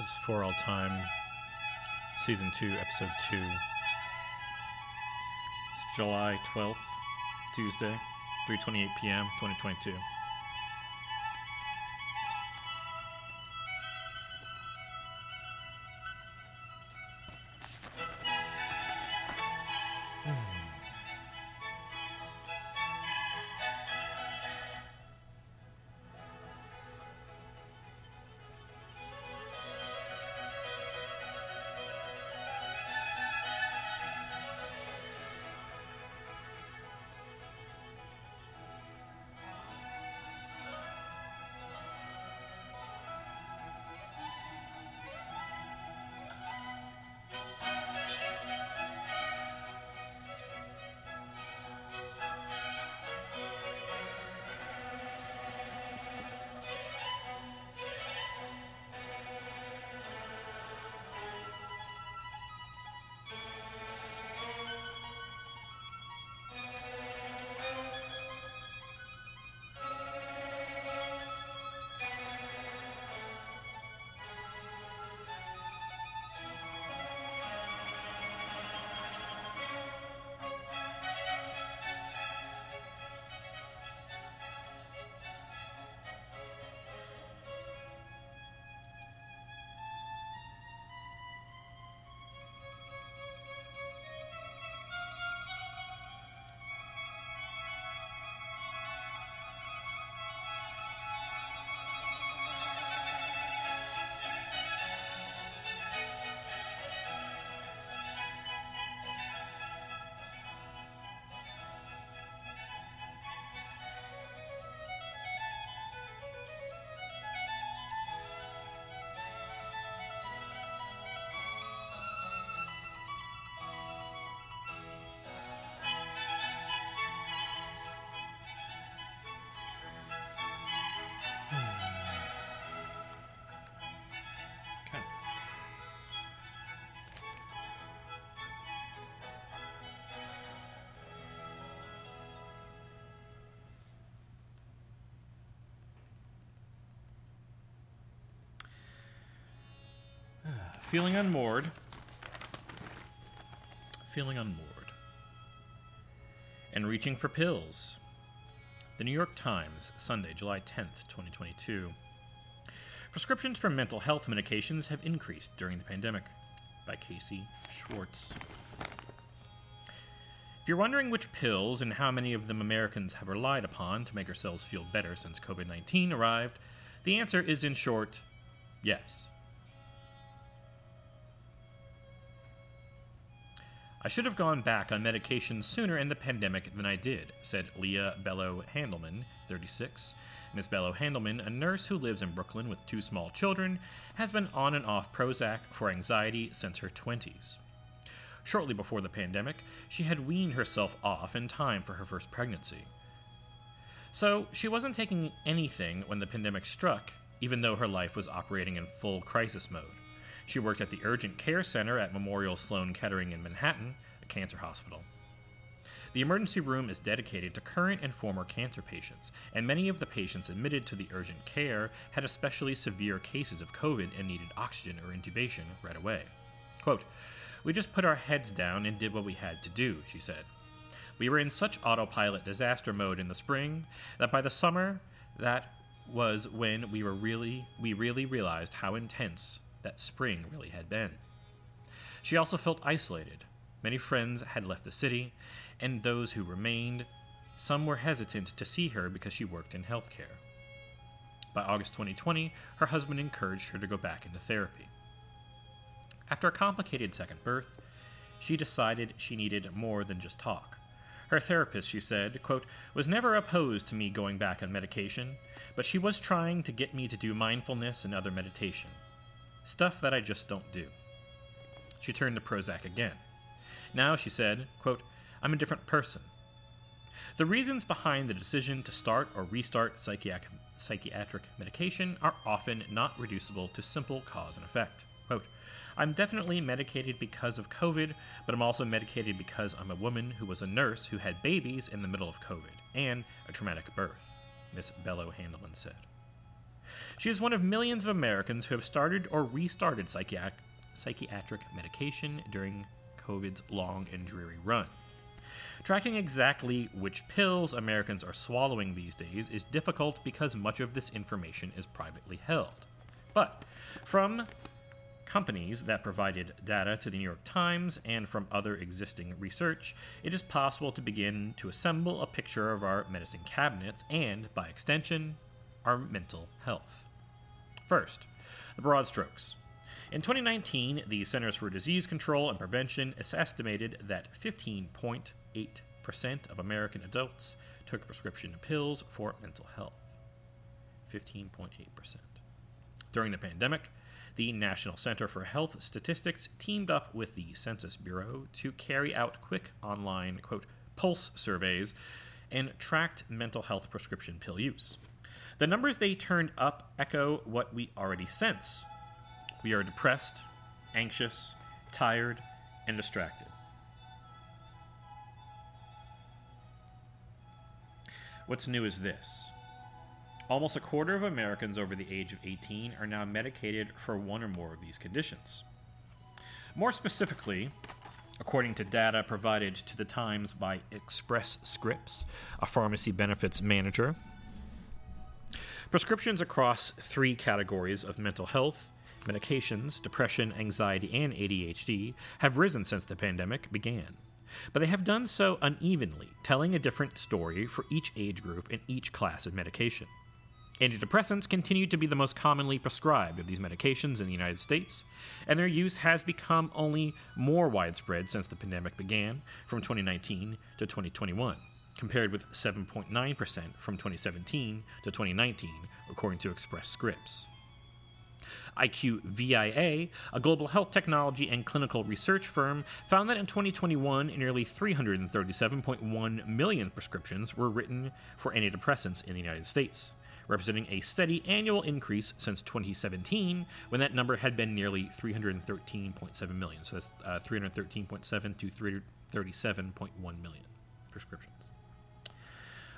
This is for all time, season two, episode two. It's July 12th, Tuesday, 3:28 p.m., 2022. Feeling unmoored. Feeling unmoored. And reaching for pills. The New York Times, Sunday, July 10th, 2022. Prescriptions for mental health medications have increased during the pandemic. By Casey Schwartz. If you're wondering which pills and how many of them Americans have relied upon to make ourselves feel better since COVID 19 arrived, the answer is in short yes. I should have gone back on medication sooner in the pandemic than I did, said Leah Bello Handelman, 36. Miss Bello Handelman, a nurse who lives in Brooklyn with two small children, has been on and off Prozac for anxiety since her 20s. Shortly before the pandemic, she had weaned herself off in time for her first pregnancy. So, she wasn't taking anything when the pandemic struck, even though her life was operating in full crisis mode. She worked at the Urgent Care Center at Memorial Sloan Kettering in Manhattan, a cancer hospital. The emergency room is dedicated to current and former cancer patients, and many of the patients admitted to the urgent care had especially severe cases of COVID and needed oxygen or intubation right away. Quote, We just put our heads down and did what we had to do, she said. We were in such autopilot disaster mode in the spring that by the summer, that was when we were really we really realized how intense that spring really had been. She also felt isolated. Many friends had left the city, and those who remained, some were hesitant to see her because she worked in healthcare. By August 2020, her husband encouraged her to go back into therapy. After a complicated second birth, she decided she needed more than just talk. Her therapist, she said, quote, was never opposed to me going back on medication, but she was trying to get me to do mindfulness and other meditation. Stuff that I just don't do. She turned to Prozac again. Now, she said, quote, I'm a different person. The reasons behind the decision to start or restart psychiatric, psychiatric medication are often not reducible to simple cause and effect. Quote, I'm definitely medicated because of COVID, but I'm also medicated because I'm a woman who was a nurse who had babies in the middle of COVID and a traumatic birth, Miss Bello Handelman said. She is one of millions of Americans who have started or restarted psychiatric, psychiatric medication during COVID's long and dreary run. Tracking exactly which pills Americans are swallowing these days is difficult because much of this information is privately held. But from companies that provided data to the New York Times and from other existing research, it is possible to begin to assemble a picture of our medicine cabinets and, by extension, our mental health. First, the broad strokes. In 2019, the Centers for Disease Control and Prevention estimated that 15.8% of American adults took prescription pills for mental health. 15.8%. During the pandemic, the National Center for Health Statistics teamed up with the Census Bureau to carry out quick online, quote, pulse surveys and tracked mental health prescription pill use. The numbers they turned up echo what we already sense we are depressed, anxious, tired, and distracted. What's new is this. Almost a quarter of Americans over the age of 18 are now medicated for one or more of these conditions. More specifically, according to data provided to the Times by Express Scripts, a pharmacy benefits manager, prescriptions across three categories of mental health, medications, depression, anxiety, and ADHD have risen since the pandemic began. But they have done so unevenly, telling a different story for each age group and each class of medication. Antidepressants continue to be the most commonly prescribed of these medications in the United States, and their use has become only more widespread since the pandemic began from 2019 to 2021, compared with 7.9% from 2017 to 2019, according to Express Scripts. IQVIA, a global health technology and clinical research firm, found that in 2021, nearly 337.1 million prescriptions were written for antidepressants in the United States, representing a steady annual increase since 2017, when that number had been nearly 313.7 million. So that's uh, 313.7 to 337.1 million prescriptions.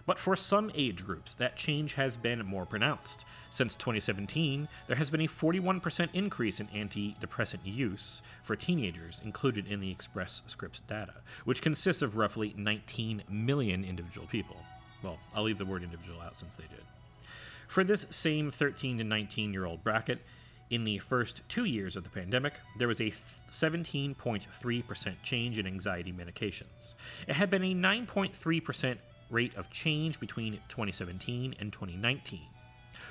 But for some age groups, that change has been more pronounced. Since 2017, there has been a 41% increase in antidepressant use for teenagers included in the Express Scripts data, which consists of roughly 19 million individual people. Well, I'll leave the word individual out since they did. For this same 13 to 19 year old bracket, in the first two years of the pandemic, there was a 17.3% change in anxiety medications. It had been a 9.3% rate of change between 2017 and 2019.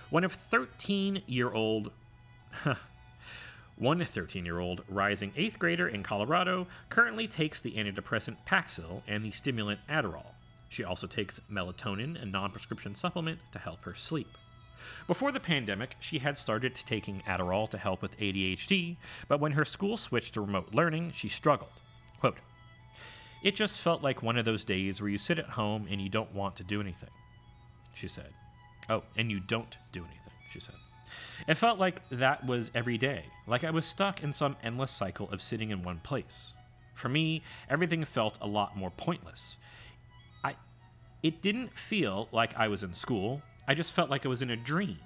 One of 13 year old. One 13 year old rising 8th grader in Colorado currently takes the antidepressant Paxil and the stimulant Adderall. She also takes melatonin, a non prescription supplement, to help her sleep. Before the pandemic, she had started taking Adderall to help with ADHD, but when her school switched to remote learning, she struggled. Quote, it just felt like one of those days where you sit at home and you don't want to do anything, she said. Oh, and you don't do anything, she said. It felt like that was every day, like I was stuck in some endless cycle of sitting in one place. For me, everything felt a lot more pointless. I it didn't feel like I was in school. I just felt like I was in a dream.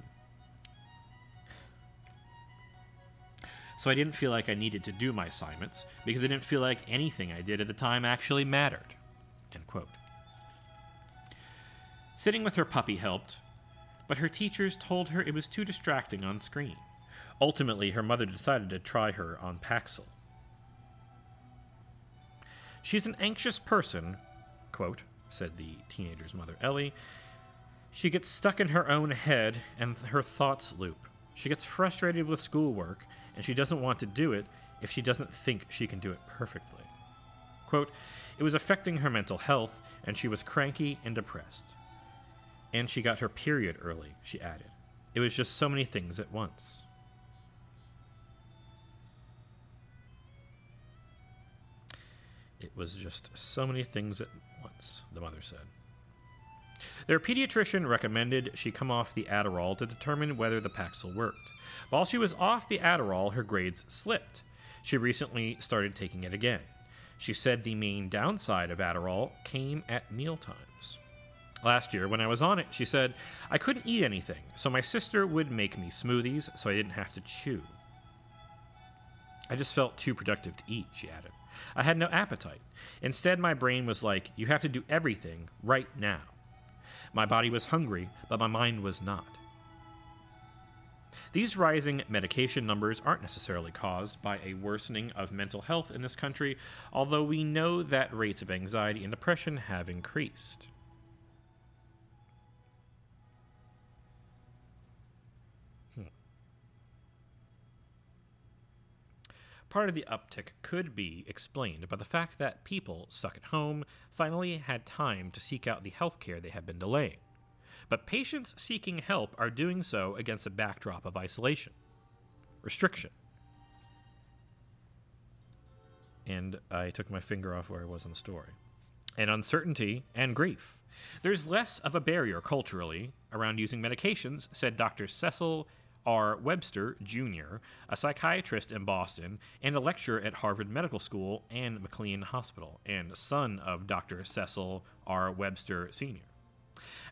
So I didn't feel like I needed to do my assignments because I didn't feel like anything I did at the time actually mattered. End quote. Sitting with her puppy helped, but her teachers told her it was too distracting on screen. Ultimately, her mother decided to try her on Paxil. She's an anxious person, quote, said the teenager's mother, Ellie. She gets stuck in her own head and her thoughts loop. She gets frustrated with schoolwork and she doesn't want to do it if she doesn't think she can do it perfectly. Quote, it was affecting her mental health, and she was cranky and depressed. And she got her period early, she added. It was just so many things at once. It was just so many things at once, the mother said. Their pediatrician recommended she come off the Adderall to determine whether the Paxil worked. While she was off the Adderall, her grades slipped. She recently started taking it again. She said the main downside of Adderall came at mealtimes. Last year, when I was on it, she said, I couldn't eat anything, so my sister would make me smoothies so I didn't have to chew. I just felt too productive to eat, she added. I had no appetite. Instead, my brain was like, you have to do everything right now. My body was hungry, but my mind was not. These rising medication numbers aren't necessarily caused by a worsening of mental health in this country, although we know that rates of anxiety and depression have increased. Hmm. Part of the uptick could be explained by the fact that people stuck at home finally had time to seek out the health care they had been delaying. But patients seeking help are doing so against a backdrop of isolation, restriction. And I took my finger off where I was in the story. And uncertainty and grief. There's less of a barrier culturally around using medications, said Dr. Cecil R. Webster Jr., a psychiatrist in Boston and a lecturer at Harvard Medical School and McLean Hospital, and son of Dr. Cecil R. Webster Sr.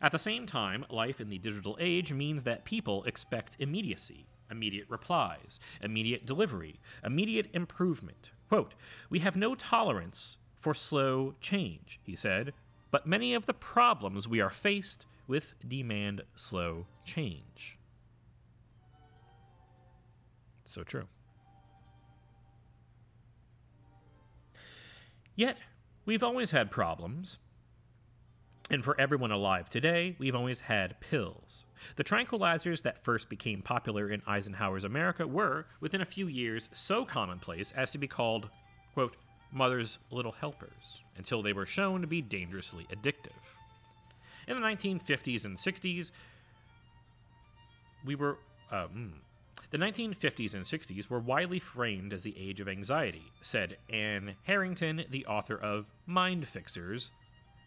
At the same time, life in the digital age means that people expect immediacy, immediate replies, immediate delivery, immediate improvement. Quote, We have no tolerance for slow change, he said, but many of the problems we are faced with demand slow change. So true. Yet, we've always had problems. And for everyone alive today, we've always had pills. The tranquilizers that first became popular in Eisenhower's America were, within a few years, so commonplace as to be called, quote, mother's little helpers, until they were shown to be dangerously addictive. In the 1950s and 60s, we were. Um, the 1950s and 60s were widely framed as the age of anxiety, said Anne Harrington, the author of Mind Fixers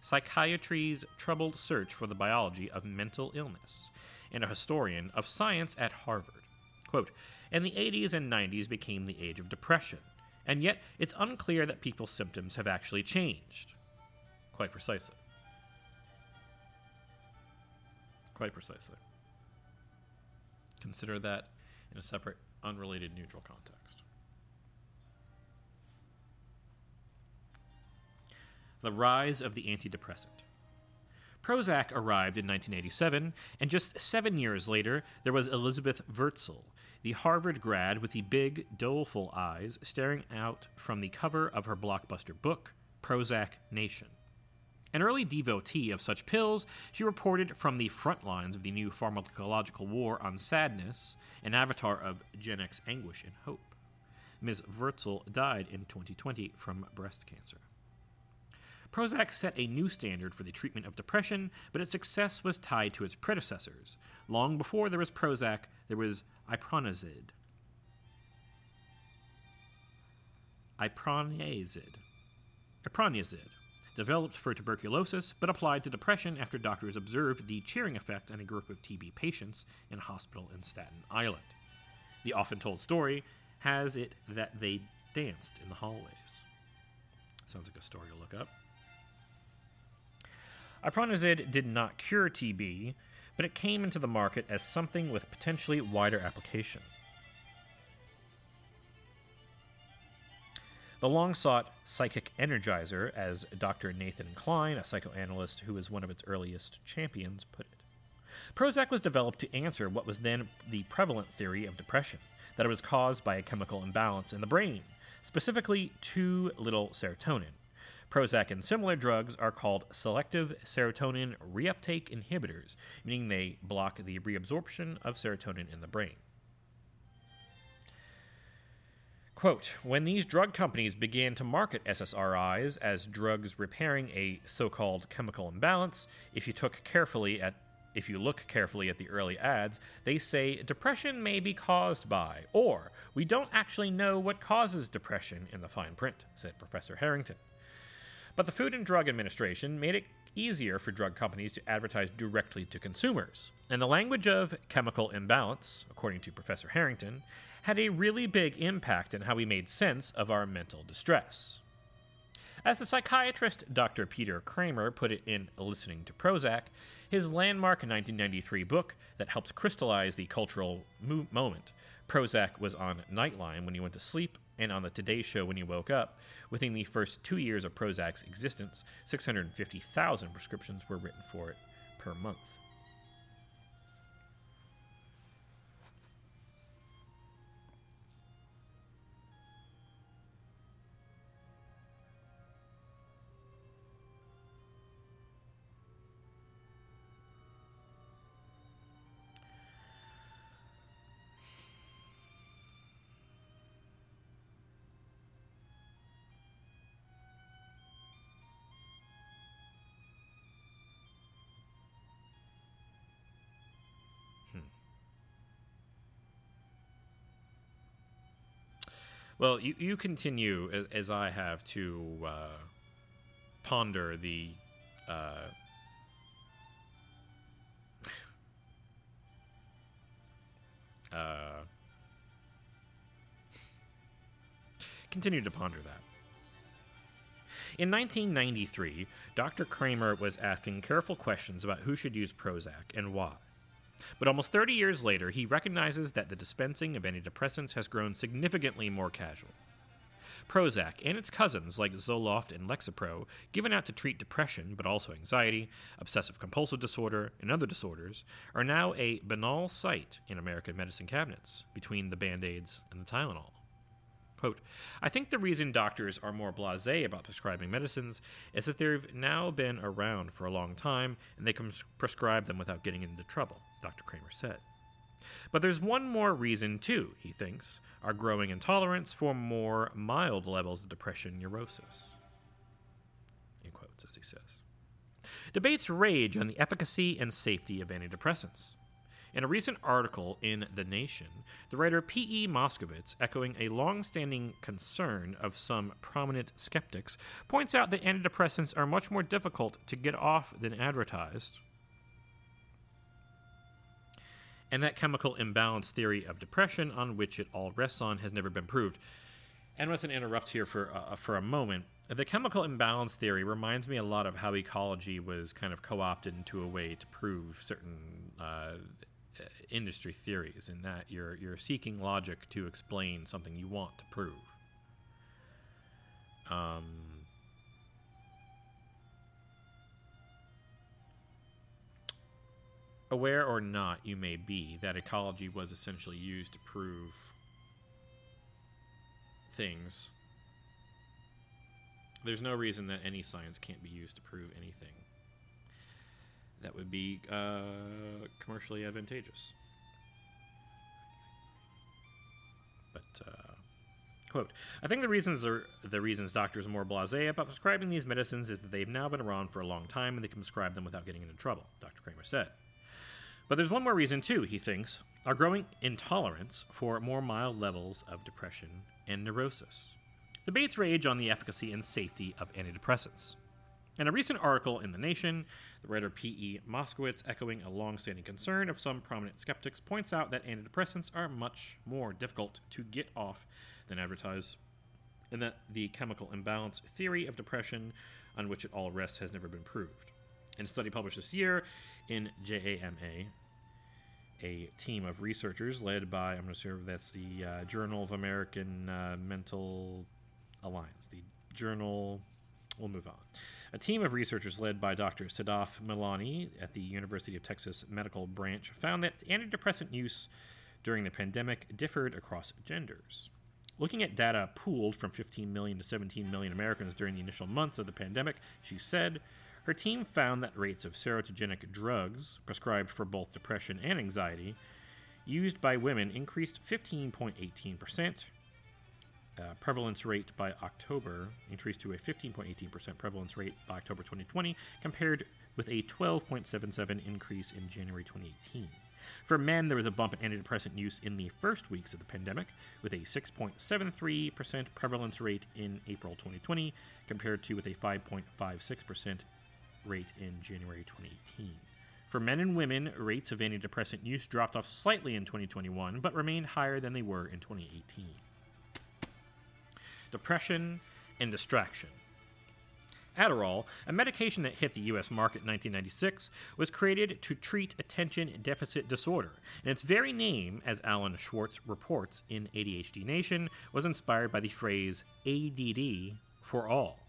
Psychiatry's Troubled Search for the Biology of Mental Illness, and a historian of science at Harvard. Quote, and the 80s and 90s became the age of depression, and yet it's unclear that people's symptoms have actually changed. Quite precisely. Quite precisely. Consider that in a separate, unrelated, neutral context. The rise of the antidepressant. Prozac arrived in 1987, and just seven years later, there was Elizabeth Wurtzel, the Harvard grad with the big, doleful eyes staring out from the cover of her blockbuster book, Prozac Nation. An early devotee of such pills, she reported from the front lines of the new pharmacological war on sadness, an avatar of Gen X anguish and hope. Ms. Wurtzel died in 2020 from breast cancer. Prozac set a new standard for the treatment of depression, but its success was tied to its predecessors. Long before there was Prozac, there was Ipronazid. Ipronazid. Ipronazid, developed for tuberculosis but applied to depression after doctors observed the cheering effect on a group of TB patients in a hospital in Staten Island. The often told story has it that they danced in the hallways. Sounds like a story to look up. Ipronazid did not cure TB, but it came into the market as something with potentially wider application. The long sought psychic energizer, as Dr. Nathan Kline, a psychoanalyst who was one of its earliest champions, put it. Prozac was developed to answer what was then the prevalent theory of depression that it was caused by a chemical imbalance in the brain, specifically too little serotonin. Prozac and similar drugs are called selective serotonin reuptake inhibitors, meaning they block the reabsorption of serotonin in the brain. Quote When these drug companies began to market SSRIs as drugs repairing a so called chemical imbalance, if you took carefully at if you look carefully at the early ads, they say depression may be caused by, or we don't actually know what causes depression in the fine print, said Professor Harrington. But the Food and Drug Administration made it easier for drug companies to advertise directly to consumers. And the language of chemical imbalance, according to Professor Harrington, had a really big impact on how we made sense of our mental distress. As the psychiatrist Dr. Peter Kramer put it in Listening to Prozac, his landmark 1993 book that helped crystallize the cultural mo- moment, Prozac was on Nightline when you went to sleep and on the Today Show when you woke up. Within the first two years of Prozac's existence, 650,000 prescriptions were written for it per month. Well, you, you continue as, I have to uh, ponder the. Uh, uh, continue to ponder that. In 1993, Dr. Kramer was asking careful questions about who should use Prozac and why. But almost 30 years later, he recognizes that the dispensing of antidepressants has grown significantly more casual. Prozac and its cousins like Zoloft and Lexapro, given out to treat depression but also anxiety, obsessive compulsive disorder, and other disorders, are now a banal sight in American medicine cabinets between the band aids and the Tylenol. Quote, I think the reason doctors are more blase about prescribing medicines is that they've now been around for a long time and they can prescribe them without getting into trouble. Dr. Kramer said. But there's one more reason, too, he thinks our growing intolerance for more mild levels of depression neurosis. In quotes, as he says. Debates rage on the efficacy and safety of antidepressants. In a recent article in The Nation, the writer P.E. Moskowitz, echoing a long standing concern of some prominent skeptics, points out that antidepressants are much more difficult to get off than advertised and that chemical imbalance theory of depression on which it all rests on has never been proved. And let's interrupt here for uh, for a moment. The chemical imbalance theory reminds me a lot of how ecology was kind of co-opted into a way to prove certain uh, industry theories, in that you're you're seeking logic to explain something you want to prove. Um, aware or not you may be that ecology was essentially used to prove things, there's no reason that any science can't be used to prove anything that would be uh, commercially advantageous. But uh, quote, I think the reasons are the reasons doctors are more blasé about prescribing these medicines is that they've now been around for a long time and they can prescribe them without getting into trouble. Dr. Kramer said. But there's one more reason, too, he thinks our growing intolerance for more mild levels of depression and neurosis. Debates rage on the efficacy and safety of antidepressants. In a recent article in The Nation, the writer P.E. Moskowitz, echoing a long-standing concern of some prominent skeptics, points out that antidepressants are much more difficult to get off than advertised, and that the chemical imbalance theory of depression on which it all rests has never been proved. In a study published this year in JAMA, a team of researchers led by, I'm going to assume that's the uh, Journal of American uh, Mental Alliance, the journal, we'll move on. A team of researchers led by Dr. Sadaf Milani at the University of Texas Medical Branch found that antidepressant use during the pandemic differed across genders. Looking at data pooled from 15 million to 17 million Americans during the initial months of the pandemic, she said, her team found that rates of serotonic drugs prescribed for both depression and anxiety used by women increased 15.18%. Uh, prevalence rate by October increased to a 15.18% prevalence rate by October 2020, compared with a 12.77 increase in January 2018. For men, there was a bump in antidepressant use in the first weeks of the pandemic, with a 6.73% prevalence rate in April 2020, compared to with a 5.56% rate in January 2018. For men and women, rates of antidepressant use dropped off slightly in 2021, but remained higher than they were in 2018. Depression and distraction. Adderall, a medication that hit the US market in 1996, was created to treat attention deficit disorder, and its very name, as Alan Schwarz reports in ADHD Nation, was inspired by the phrase ADD for all.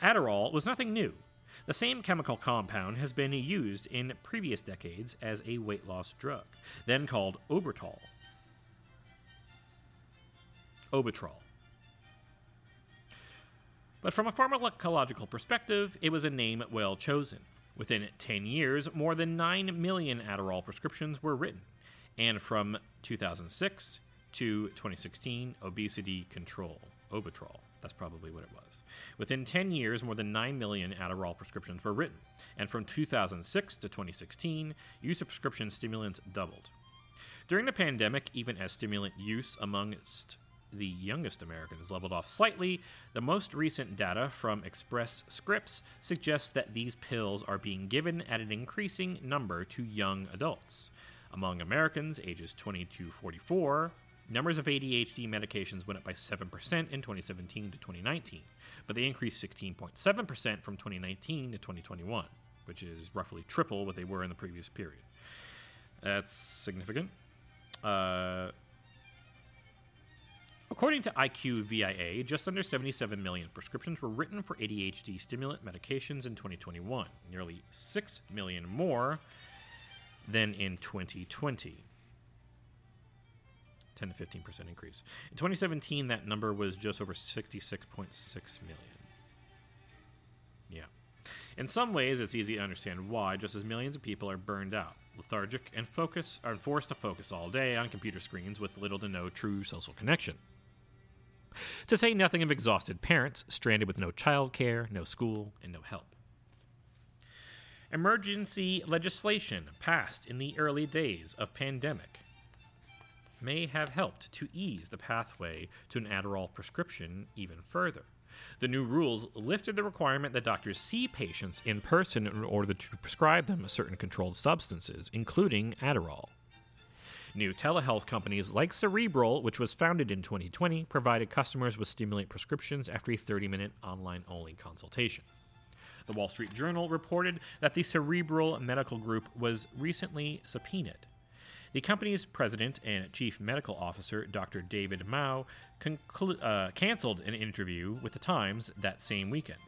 Adderall was nothing new. The same chemical compound has been used in previous decades as a weight loss drug, then called Obertal. Obetrol. But from a pharmacological perspective, it was a name well chosen. Within 10 years, more than 9 million Adderall prescriptions were written. And from 2006 to 2016, obesity control, Obetrol. That's probably what it was. Within 10 years, more than 9 million Adderall prescriptions were written. And from 2006 to 2016, use of prescription stimulants doubled. During the pandemic, even as stimulant use amongst the youngest Americans leveled off slightly, the most recent data from Express Scripts suggests that these pills are being given at an increasing number to young adults. Among Americans ages 20 to 44, numbers of ADHD medications went up by 7% in 2017 to 2019, but they increased 16.7% from 2019 to 2021, which is roughly triple what they were in the previous period. That's significant. Uh, According to IQVIA, just under 77 million prescriptions were written for ADHD stimulant medications in 2021, nearly 6 million more than in 2020. 10 to 15% increase. In 2017, that number was just over 66.6 million. Yeah. In some ways, it's easy to understand why, just as millions of people are burned out, lethargic, and focus are forced to focus all day on computer screens with little to no true social connection. To say nothing of exhausted parents stranded with no childcare, no school, and no help. Emergency legislation passed in the early days of pandemic may have helped to ease the pathway to an Adderall prescription even further. The new rules lifted the requirement that doctors see patients in person in order to prescribe them certain controlled substances, including Adderall. New telehealth companies like Cerebral, which was founded in 2020, provided customers with stimulant prescriptions after a 30 minute online only consultation. The Wall Street Journal reported that the Cerebral Medical Group was recently subpoenaed. The company's president and chief medical officer, Dr. David Mao, conclu- uh, canceled an interview with the Times that same weekend.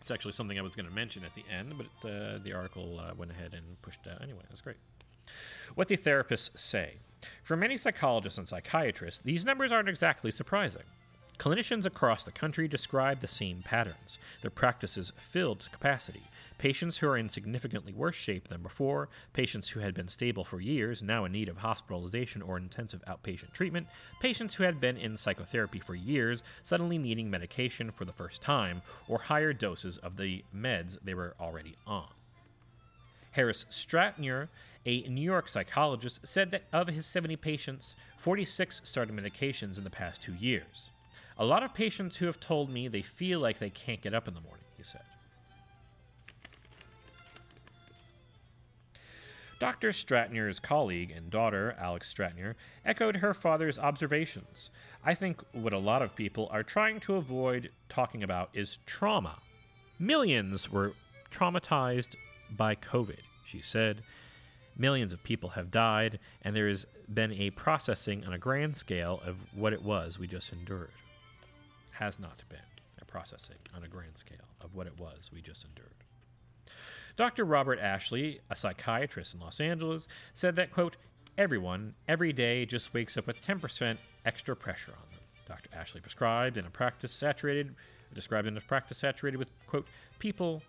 It's actually something I was going to mention at the end, but uh, the article uh, went ahead and pushed that anyway. That's great. What the therapists say. For many psychologists and psychiatrists, these numbers aren't exactly surprising. Clinicians across the country describe the same patterns. Their practices filled to capacity. Patients who are in significantly worse shape than before, patients who had been stable for years, now in need of hospitalization or intensive outpatient treatment, patients who had been in psychotherapy for years, suddenly needing medication for the first time, or higher doses of the meds they were already on. Harris Stratner, a New York psychologist, said that of his 70 patients, 46 started medications in the past two years. A lot of patients who have told me they feel like they can't get up in the morning, he said. Dr. Stratner's colleague and daughter, Alex Stratner, echoed her father's observations. I think what a lot of people are trying to avoid talking about is trauma. Millions were traumatized by COVID, she said. Millions of people have died, and there has been a processing on a grand scale of what it was we just endured. Has not been a processing on a grand scale of what it was we just endured. Dr. Robert Ashley, a psychiatrist in Los Angeles, said that, quote, everyone, every day, just wakes up with 10% extra pressure on them. Dr. Ashley prescribed in a practice saturated, described in a practice saturated with, quote, people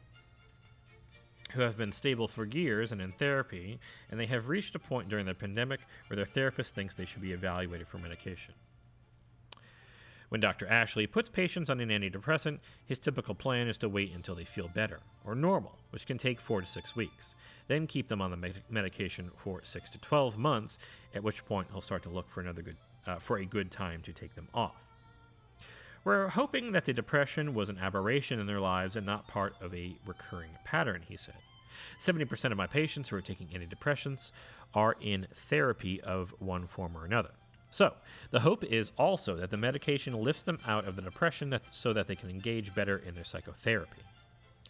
who have been stable for years and in therapy, and they have reached a point during the pandemic where their therapist thinks they should be evaluated for medication. When Dr. Ashley puts patients on an antidepressant, his typical plan is to wait until they feel better, or normal, which can take 4 to 6 weeks, then keep them on the med- medication for 6 to 12 months, at which point he'll start to look for another good uh, for a good time to take them off. We're hoping that the depression was an aberration in their lives and not part of a recurring pattern, he said. 70% of my patients who are taking antidepressants are in therapy of one form or another. So, the hope is also that the medication lifts them out of the depression that, so that they can engage better in their psychotherapy.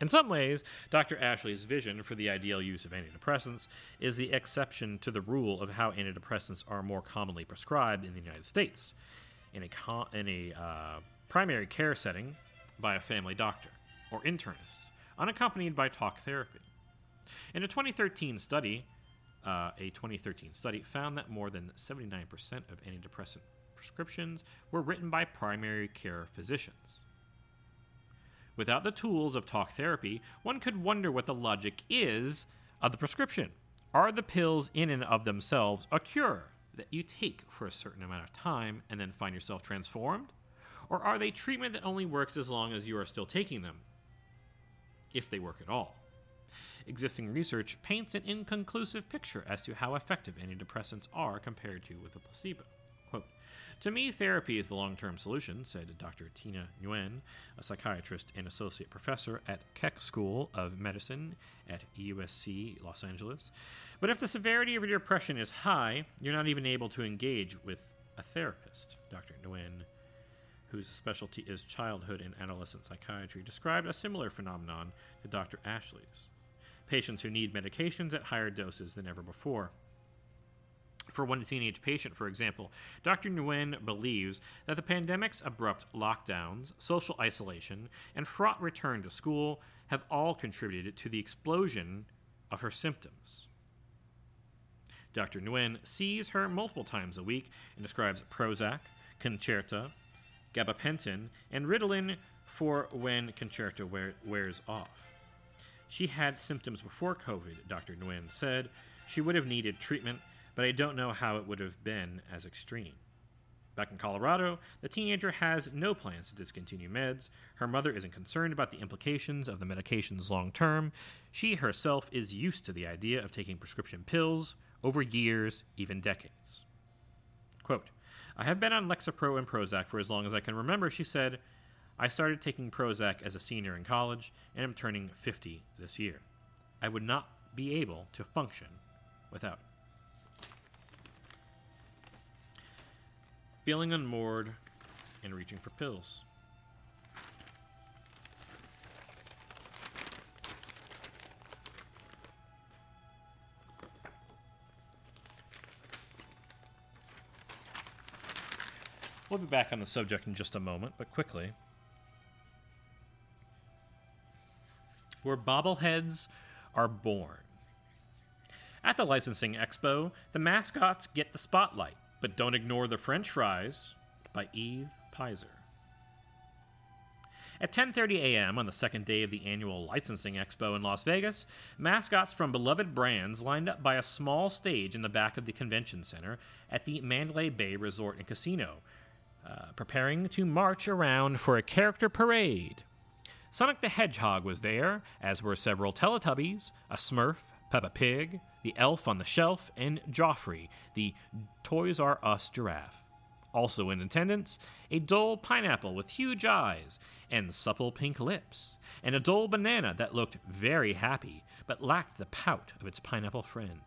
In some ways, Dr. Ashley's vision for the ideal use of antidepressants is the exception to the rule of how antidepressants are more commonly prescribed in the United States in a, in a uh, primary care setting by a family doctor or internist, unaccompanied by talk therapy. In a 2013 study, uh, a 2013 study found that more than 79% of antidepressant prescriptions were written by primary care physicians. Without the tools of talk therapy, one could wonder what the logic is of the prescription. Are the pills in and of themselves a cure that you take for a certain amount of time and then find yourself transformed? Or are they treatment that only works as long as you are still taking them? If they work at all. Existing research paints an inconclusive picture as to how effective antidepressants are compared to with a placebo. Quote, to me, therapy is the long term solution, said Dr. Tina Nguyen, a psychiatrist and associate professor at Keck School of Medicine at USC Los Angeles. But if the severity of your depression is high, you're not even able to engage with a therapist, Dr. Nguyen whose specialty is childhood and adolescent psychiatry, described a similar phenomenon to Dr. Ashley's patients who need medications at higher doses than ever before. For one teenage patient, for example, Dr. Nguyen believes that the pandemic's abrupt lockdowns, social isolation, and fraught return to school have all contributed to the explosion of her symptoms. Dr. Nguyen sees her multiple times a week and describes Prozac, Concerta, gabapentin, and Ritalin for when Concerta wear, wears off. She had symptoms before COVID, Dr. Nguyen said. She would have needed treatment, but I don't know how it would have been as extreme. Back in Colorado, the teenager has no plans to discontinue meds. Her mother isn't concerned about the implications of the medications long term. She herself is used to the idea of taking prescription pills over years, even decades. Quote, I have been on Lexapro and Prozac for as long as I can remember, she said. I started taking Prozac as a senior in college and am turning 50 this year. I would not be able to function without it. Feeling unmoored and reaching for pills. We'll be back on the subject in just a moment, but quickly. Where bobbleheads are born. At the licensing expo, the mascots get the spotlight, but don't ignore the French fries by Eve Peyser. At 10:30 a.m. on the second day of the annual licensing expo in Las Vegas, mascots from beloved brands lined up by a small stage in the back of the convention center at the Mandalay Bay Resort and Casino, uh, preparing to march around for a character parade. Sonic the Hedgehog was there, as were several Teletubbies, a Smurf, Peppa Pig, the Elf on the Shelf, and Geoffrey, the Toys R Us giraffe. Also in attendance, a dull pineapple with huge eyes and supple pink lips, and a dull banana that looked very happy but lacked the pout of its pineapple friend.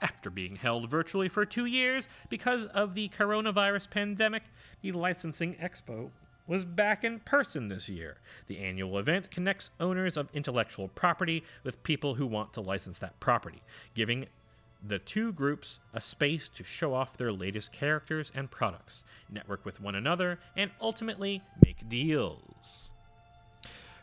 After being held virtually for two years because of the coronavirus pandemic, the licensing expo was back in person this year. The annual event connects owners of intellectual property with people who want to license that property, giving the two groups a space to show off their latest characters and products, network with one another, and ultimately make deals.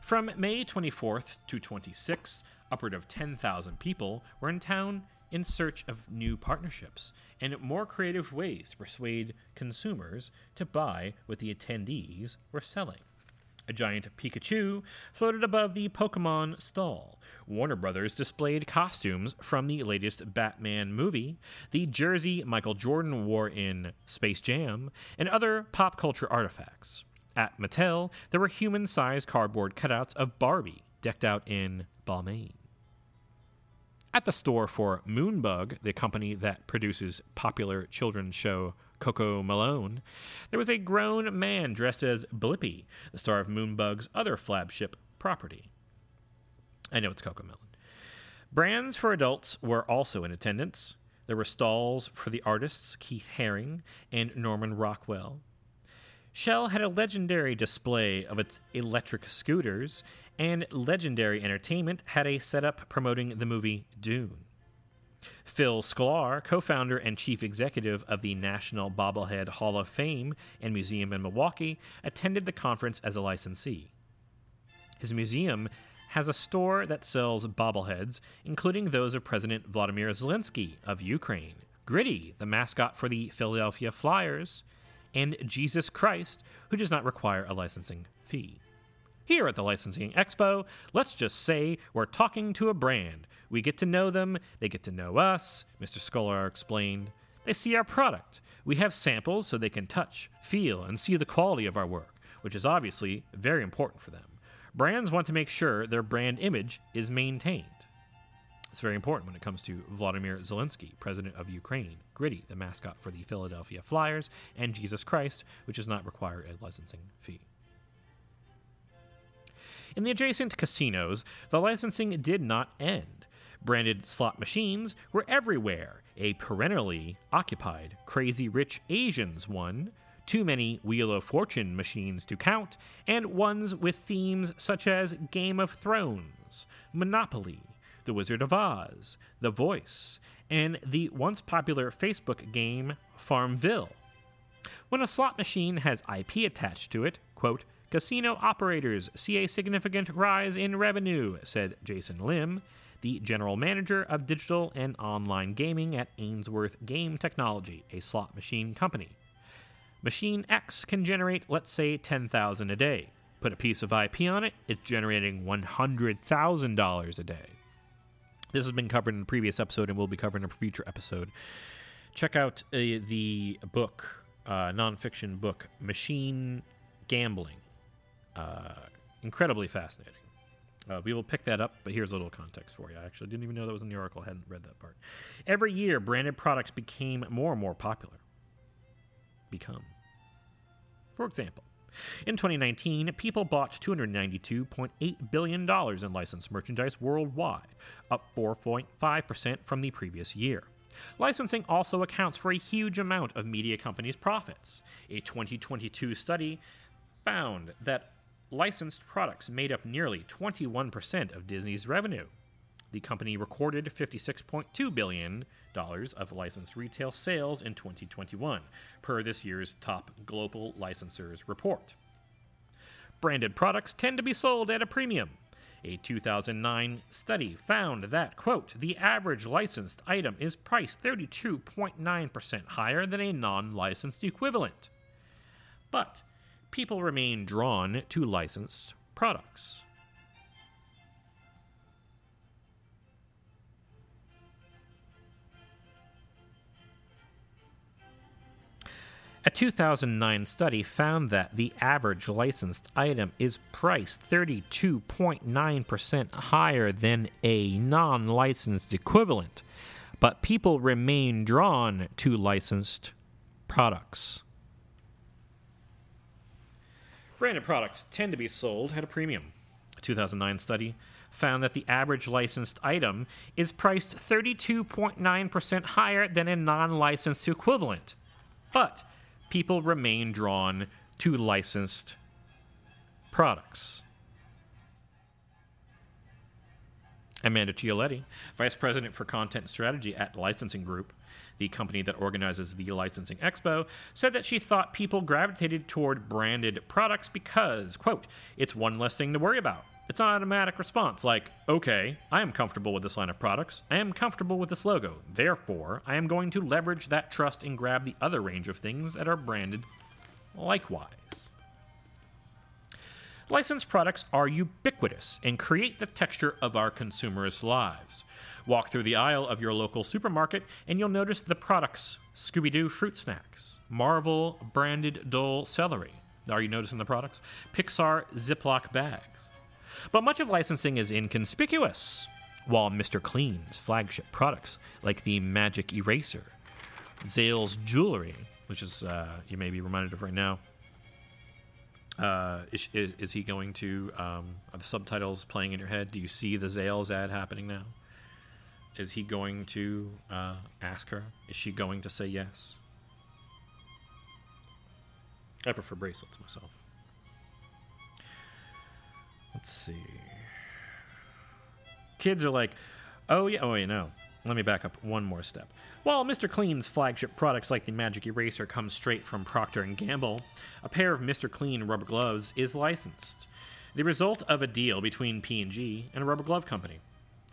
From May 24th to 26th, upward of 10,000 people were in town in search of new partnerships and more creative ways to persuade consumers to buy what the attendees were selling. A giant Pikachu floated above the Pokemon stall. Warner Brothers displayed costumes from the latest Batman movie, the jersey Michael Jordan wore in Space Jam, and other pop culture artifacts. At Mattel, there were human sized cardboard cutouts of Barbie decked out in Balmain. At the store for Moonbug, the company that produces popular children's show Coco Malone, there was a grown man dressed as Blippi, the star of Moonbug's other flagship property. I know it's CoComelon. Brands for adults were also in attendance. There were stalls for the artists Keith Haring and Norman Rockwell. Shell had a legendary display of its electric scooters, and Legendary Entertainment had a setup promoting the movie Dune. Phil Sklar, co founder and chief executive of the National Bobblehead Hall of Fame and Museum in Milwaukee, attended the conference as a licensee. His museum has a store that sells bobbleheads, including those of President Vladimir Zelensky of Ukraine, Gritty, the mascot for the Philadelphia Flyers, and Jesus Christ, who does not require a licensing fee. Here at the Licensing Expo, let's just say we're talking to a brand. We get to know them, they get to know us, Mr. Sklar explained. They see our product. We have samples so they can touch, feel, and see the quality of our work, which is obviously very important for them. Brands want to make sure their brand image is maintained. It's very important when it comes to Vladimir Zelensky, president of Ukraine, Gritty, the mascot for the Philadelphia Flyers, and Jesus Christ, which does not require a licensing fee. In the adjacent casinos, the licensing did not end. Branded slot machines were everywhere. A perennially occupied Crazy Rich Asians one, too many Wheel of Fortune machines to count, and ones with themes such as Game of Thrones, Monopoly, The Wizard of Oz, The Voice, and the once popular Facebook game Farmville. When a slot machine has IP attached to it, quote, Casino operators see a significant rise in revenue, said Jason Lim, the general manager of digital and online gaming at Ainsworth Game Technology, a slot machine company. Machine X can generate, let's say, 10,000 a day. Put a piece of IP on it, it's generating $100,000 a day. This has been covered in a previous episode and will be covered in a future episode. Check out uh, the book, uh, nonfiction book, Machine Gambling uh, incredibly fascinating. Uh, we will pick that up, but here's a little context for you. I actually didn't even know that was in the article. I hadn't read that part. Every year, branded products became more and more popular. Become. For example, in 2019, people bought $292.8 billion in licensed merchandise worldwide, up 4.5% from the previous year. Licensing also accounts for a huge amount of media companies' profits. A 2022 study found that licensed products made up nearly 21% of Disney's revenue. The company recorded $56.2 billion of licensed retail sales in 2021, per this year's top global licensors report. Branded products tend to be sold at a premium. A 2009 study found that, quote, the average licensed item is priced 32.9% higher than a non licensed equivalent. But people remain drawn to licensed products. A 2009 study found that the average licensed item is priced 32.9% higher than a non licensed equivalent, but people remain drawn to licensed products. Branded products tend to be sold at a premium. A 2009 study found that the average licensed item is priced 32.9% higher than a non licensed equivalent. But people remain drawn to licensed products. Amanda Cioletti, Vice President for Content Strategy at Licensing Group, the company that organizes the Licensing Expo, said that she thought people gravitated toward branded products because, quote, it's one less thing to worry about. It's an automatic response like, okay, I am comfortable with this line of products. I am comfortable with this logo. Therefore, I am going to leverage that trust and grab the other range of things that are branded likewise. Licensed products are ubiquitous and create the texture of our consumerist lives. Walk through the aisle of your local supermarket and you'll notice the products Scooby Doo fruit snacks, Marvel branded Dole celery. Are you noticing the products? Pixar Ziploc bags. But much of licensing is inconspicuous. While Mr. Clean's flagship products, like the Magic Eraser, Zales Jewelry, which is uh, you may be reminded of right now, uh, is, is, is, he going to um, are the subtitles playing in your head? Do you see the Zales ad happening now? Is he going to uh, ask her? Is she going to say yes? I prefer bracelets myself. Let's see. Kids are like, oh yeah, oh you know. Let me back up one more step. While Mr. Clean's flagship products like the Magic Eraser come straight from Procter & Gamble, a pair of Mr. Clean rubber gloves is licensed. The result of a deal between P&G and a rubber glove company.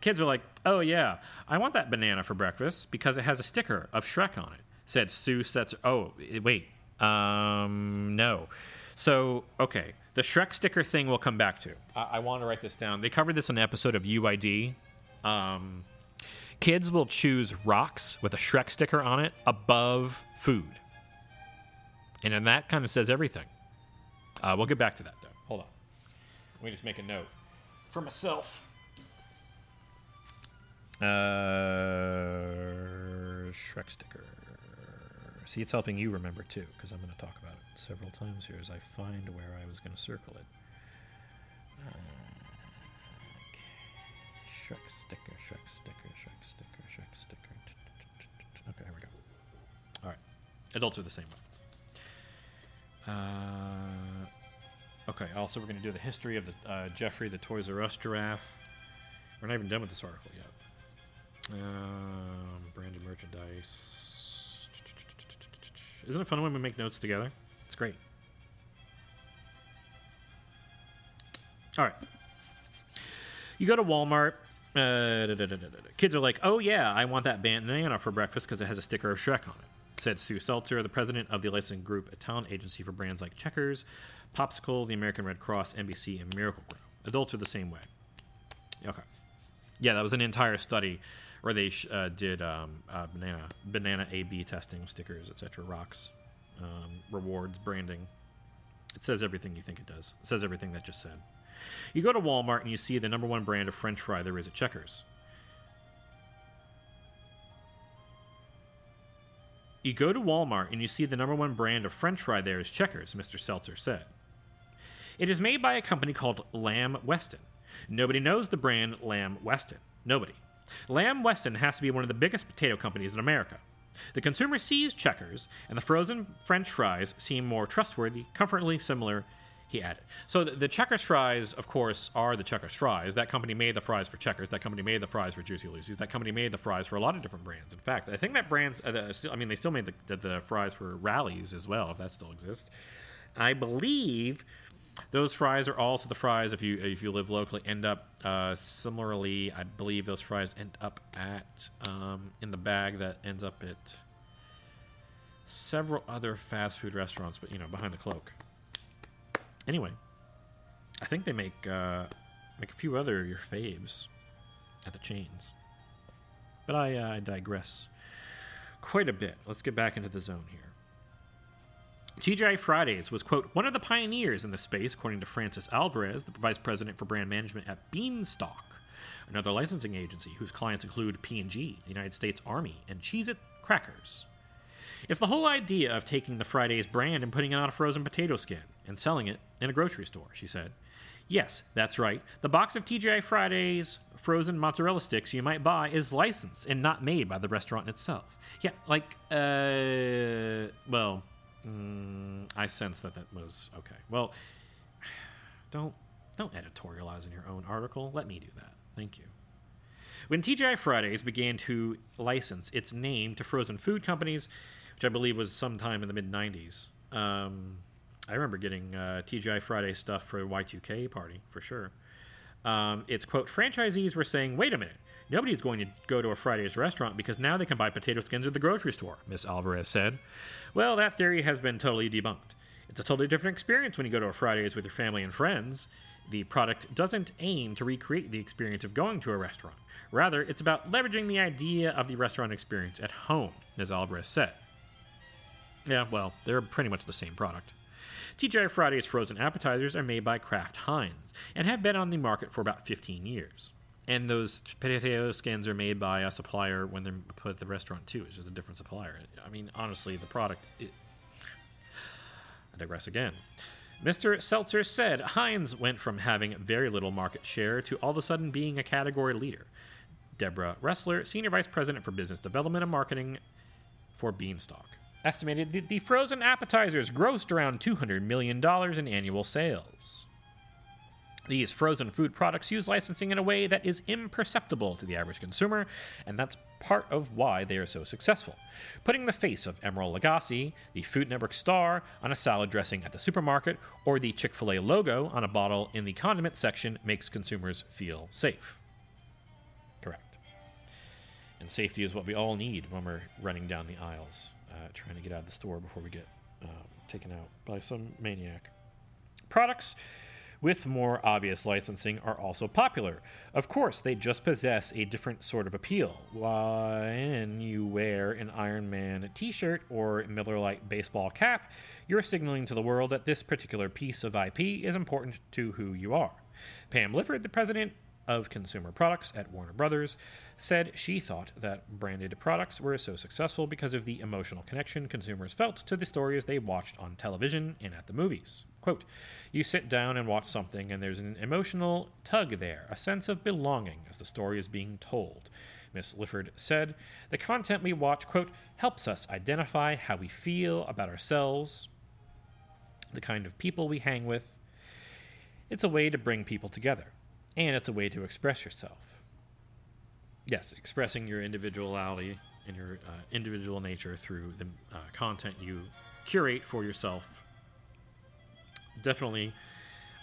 Kids are like, "Oh yeah, I want that banana for breakfast because it has a sticker of Shrek on it." Said Sue Setzer. Oh, wait. Um, no. So, okay, the Shrek sticker thing we'll come back to. I, I want to write this down. They covered this in an episode of UID. Um, kids will choose rocks with a Shrek sticker on it above food. And then that kind of says everything. Uh, we'll get back to that, though. Hold on. Let me just make a note for myself. Uh, Shrek sticker. See, it's helping you remember too, because I'm going to talk about it several times here as I find where I was going to circle it. Uh, Shrek sticker, Shrek sticker, Shrek sticker, Shrek sticker. Okay, here we go. All right. Adults are the same. Uh, okay, also, we're going to do the history of the uh, Jeffrey the Toys R Us giraffe. We're not even done with this article yet. Um, branded merchandise. Isn't it fun when we make notes together? It's great. All right. You go to Walmart. Uh, da, da, da, Kids are like, oh, yeah, I want that banana for breakfast because it has a sticker of Shrek on it, said Sue Seltzer, the president of the licensing group, a talent agency for brands like Checkers, Popsicle, the American Red Cross, NBC, and Miracle-Gro. Adults are the same way. Okay. Yeah, that was an entire study or they uh, did um, uh, banana banana A/B testing, stickers, etc., rocks, um, rewards, branding. It says everything you think it does. It says everything that just said. You go to Walmart and you see the number one brand of French fry there is at Checkers. You go to Walmart and you see the number one brand of French fry there is Checkers, Mr. Seltzer said. It is made by a company called Lamb Weston. Nobody knows the brand Lamb Weston. Nobody. Lamb Weston has to be one of the biggest potato companies in America. The consumer sees checkers, and the frozen French fries seem more trustworthy, comfortably similar, he added. So the, the, Checkers fries, of course, are the Checkers fries. That company made the fries for Checkers. That company made the fries for Juicy Lucy's. That company made the fries for a lot of different brands. In fact, I think that brand, uh, I mean, they still made the, the, the fries for Rally's as well, if that still exists. I believe those fries are also the fries if you if you live locally end up uh, similarly. I believe those fries end up at um, in the bag that ends up at several other fast food restaurants, but you know behind the cloak. Anyway, I think they make uh, make a few other your faves at the chains, but I, uh, I digress quite a bit. Let's get back into the zone here. TGI Fridays was, quote, one of the pioneers in the space, according to Frances Alvarez, the vice president for brand management at Beanstalk, another licensing agency whose clients include P&G, the United States Army, and Cheez-It Crackers. It's the whole idea of taking the Fridays brand and putting it on a frozen potato skin and selling it in a grocery store, she said. Yes, that's right. The box of TGI Fridays frozen mozzarella sticks you might buy is licensed and not made by the restaurant itself. Yeah, like, uh, well, Mm, I sense that that was okay. Well, don't don't editorialize in your own article. Let me do that. Thank you. When TGI Fridays began to license its name to frozen food companies, which I believe was sometime in the mid '90s, um, I remember getting uh, TGI Friday stuff for Y2K party for sure. Um, it's quote franchisees were saying, "Wait a minute, Nobody's going to go to a Friday's restaurant because now they can buy potato skins at the grocery store, Miss Alvarez said. Well, that theory has been totally debunked. It's a totally different experience when you go to a Fridays with your family and friends. The product doesn't aim to recreate the experience of going to a restaurant. Rather, it's about leveraging the idea of the restaurant experience at home, as Alvarez said. Yeah, well, they're pretty much the same product. TGI Fridays frozen appetizers are made by Kraft Heinz and have been on the market for about 15 years. And those potato skins are made by a supplier when they're put at the restaurant too. It's just a different supplier. I mean, honestly, the product. It, I digress again. Mr. Seltzer said Heinz went from having very little market share to all of a sudden being a category leader. Deborah Ressler, Senior Vice President for Business Development and Marketing for Beanstalk, estimated that the frozen appetizers grossed around $200 million in annual sales. These frozen food products use licensing in a way that is imperceptible to the average consumer, and that's part of why they are so successful. Putting the face of Emeril Lagasse, the Food Network star, on a salad dressing at the supermarket, or the Chick fil A logo on a bottle in the condiment section makes consumers feel safe. Correct. And safety is what we all need when we're running down the aisles, uh, trying to get out of the store before we get um, taken out by some maniac. Products with more obvious licensing are also popular. Of course, they just possess a different sort of appeal. When you wear an Iron Man t shirt or Miller Lite baseball cap, you're signaling to the world that this particular piece of IP is important to who you are. Pam Lifford, the president of consumer products at Warner Brothers, said she thought that branded products were so successful because of the emotional connection consumers felt to the stories they watched on television and at the movies. Quote, You sit down and watch something, and there's an emotional tug there, a sense of belonging as the story is being told. Miss Lifford said, The content we watch, quote, helps us identify how we feel about ourselves, the kind of people we hang with. It's a way to bring people together and it's a way to express yourself. Yes, expressing your individuality and your uh, individual nature through the uh, content you curate for yourself. Definitely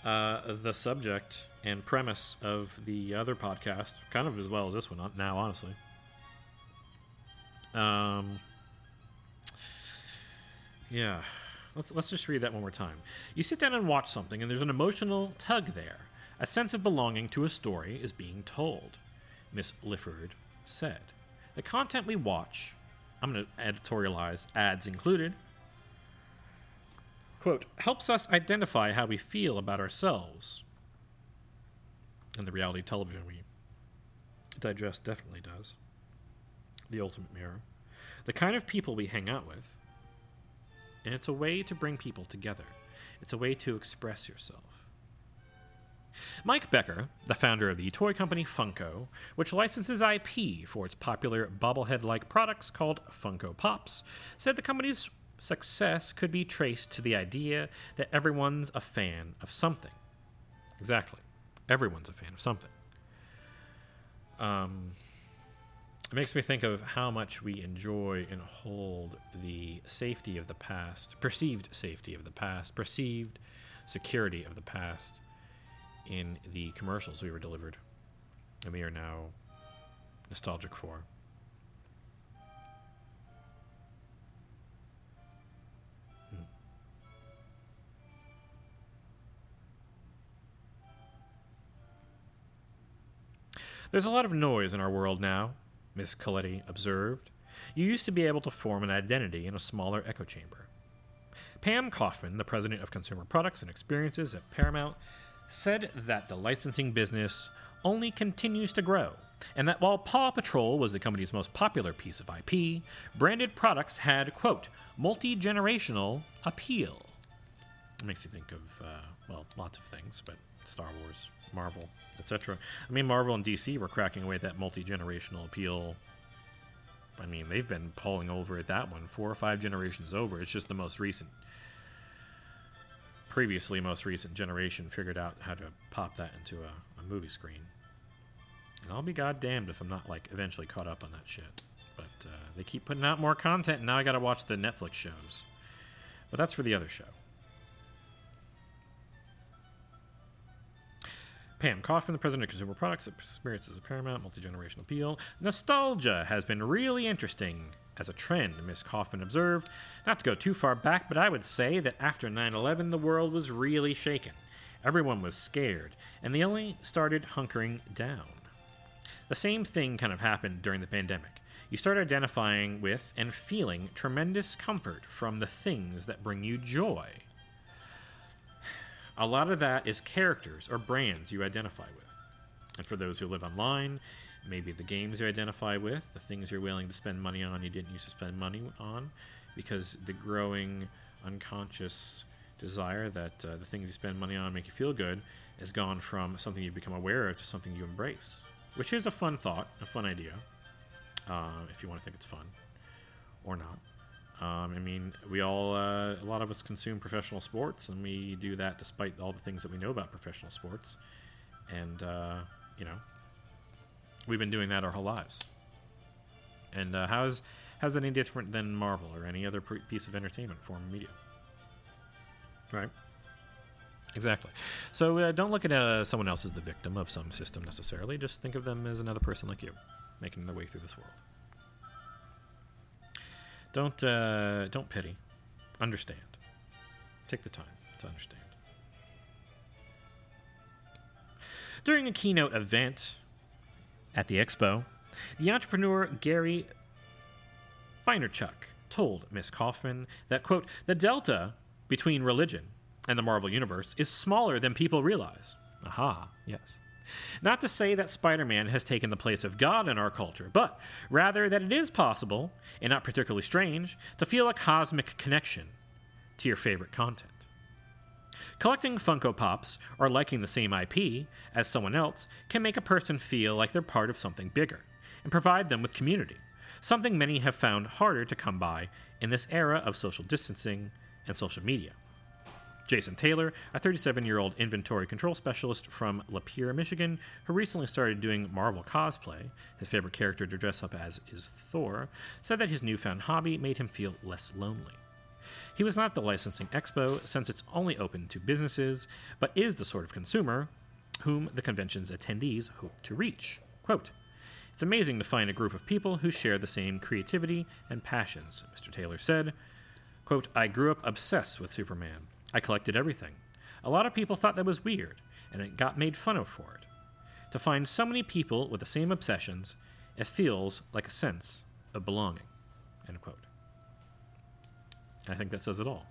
uh, the subject and premise of the other podcast, kind of as well as this one now, honestly. Um, yeah, let's let's just read that one more time. You sit down and watch something, and there's an emotional tug there a sense of belonging to a story is being told, Miss Lifford said. The content we watch, I'm going to editorialize, ads included, quote, helps us identify how we feel about ourselves. And the reality television we digest definitely does. The ultimate mirror. The kind of people we hang out with. And it's a way to bring people together. It's a way to express yourself. Mike Becker, the founder of the toy company Funko, which licenses IP for its popular bobblehead like products called Funko Pops, said the company's success could be traced to the idea that everyone's a fan of something. Exactly. Everyone's a fan of something. Um, it makes me think of how much we enjoy and hold the safety of the past, perceived safety of the past, perceived security of the past in the commercials we were delivered, and we are now nostalgic for. There's a lot of noise in our world now, Miss Cioletti observed. You used to be able to form an identity in a smaller echo chamber. Pam Kaufman, the president of Consumer Products and Experiences at Paramount, said that the licensing business only continues to grow, and that while Paw Patrol was the company's most popular piece of IP, branded products had, quote, multi generational appeal. It makes you think of, uh, well, lots of things, but Star Wars, Marvel, etc. I mean, Marvel and DC were cracking away at that multi generational appeal. I mean, they've been pulling over at that one four or five generations over. It's just the most recent previously most recent generation figured out how to pop that into a, a movie screen. And I'll be goddamned if I'm not like eventually caught up on that shit. But uh, they keep putting out more content, and now I got to watch the Netflix shows. But that's for the other show. Pam Kaufman, the president of Consumer Products, experiences a paramount multi generational appeal. Nostalgia has been really interesting as a trend, Ms. Kaufman observed. Not to go too far back, but I would say that after 9 11, the world was really shaken. Everyone was scared, and they only started hunkering down. The same thing kind of happened during the pandemic. You start identifying with and feeling tremendous comfort from the things that bring you joy. A lot of that is characters or brands you identify with. And for those who live online, maybe the games you identify with, the things you're willing to spend money on you didn't used to spend money on, because the growing unconscious desire that uh, the things you spend money on make you feel good has gone from something you become aware of to something you embrace, which is a fun thought, a fun idea, uh, if you want to think it's fun or not. Um, I mean, we all, uh, a lot of us consume professional sports, and we do that despite all the things that we know about professional sports. And, uh, you know, we've been doing that our whole lives. And uh, how is how's any different than Marvel or any other pre- piece of entertainment form of media? Right. Exactly. So uh, don't look at uh, someone else as the victim of some system necessarily. Just think of them as another person like you, making their way through this world. Don't uh, don't pity. Understand. Take the time to understand. During a keynote event at the expo, the entrepreneur Gary Vaynerchuk told Miss Kaufman that quote the delta between religion and the Marvel universe is smaller than people realize. Aha, yes. Not to say that Spider Man has taken the place of God in our culture, but rather that it is possible, and not particularly strange, to feel a cosmic connection to your favorite content. Collecting Funko Pops or liking the same IP as someone else can make a person feel like they're part of something bigger and provide them with community, something many have found harder to come by in this era of social distancing and social media. Jason Taylor, a 37 year old inventory control specialist from Lapeer, Michigan, who recently started doing Marvel cosplay, his favorite character to dress up as is Thor, said that his newfound hobby made him feel less lonely. He was not the licensing expo, since it's only open to businesses, but is the sort of consumer whom the convention's attendees hope to reach. Quote, it's amazing to find a group of people who share the same creativity and passions, Mr. Taylor said. Quote, I grew up obsessed with Superman. I collected everything. A lot of people thought that was weird, and it got made fun of for it. To find so many people with the same obsessions, it feels like a sense of belonging. End quote. I think that says it all.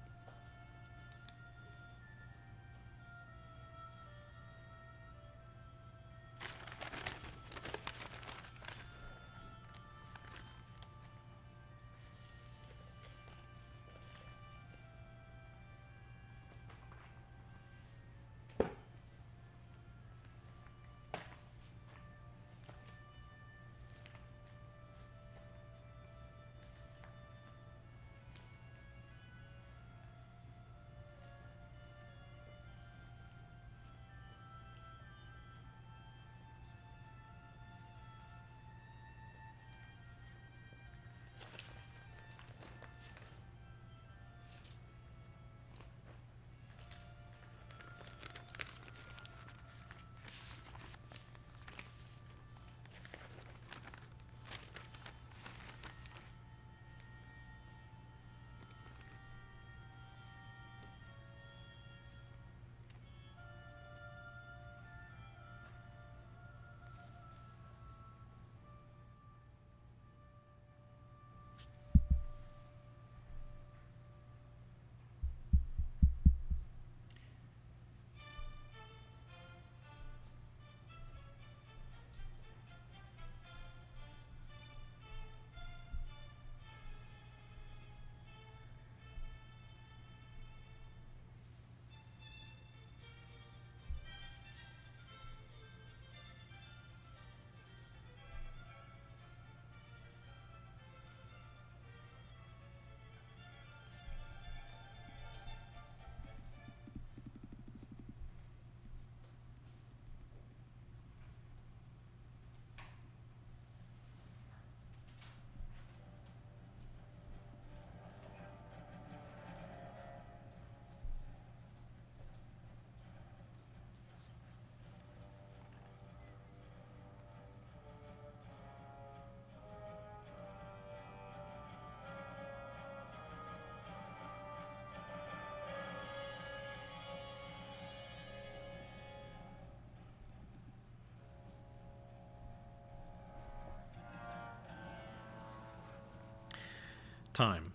Time.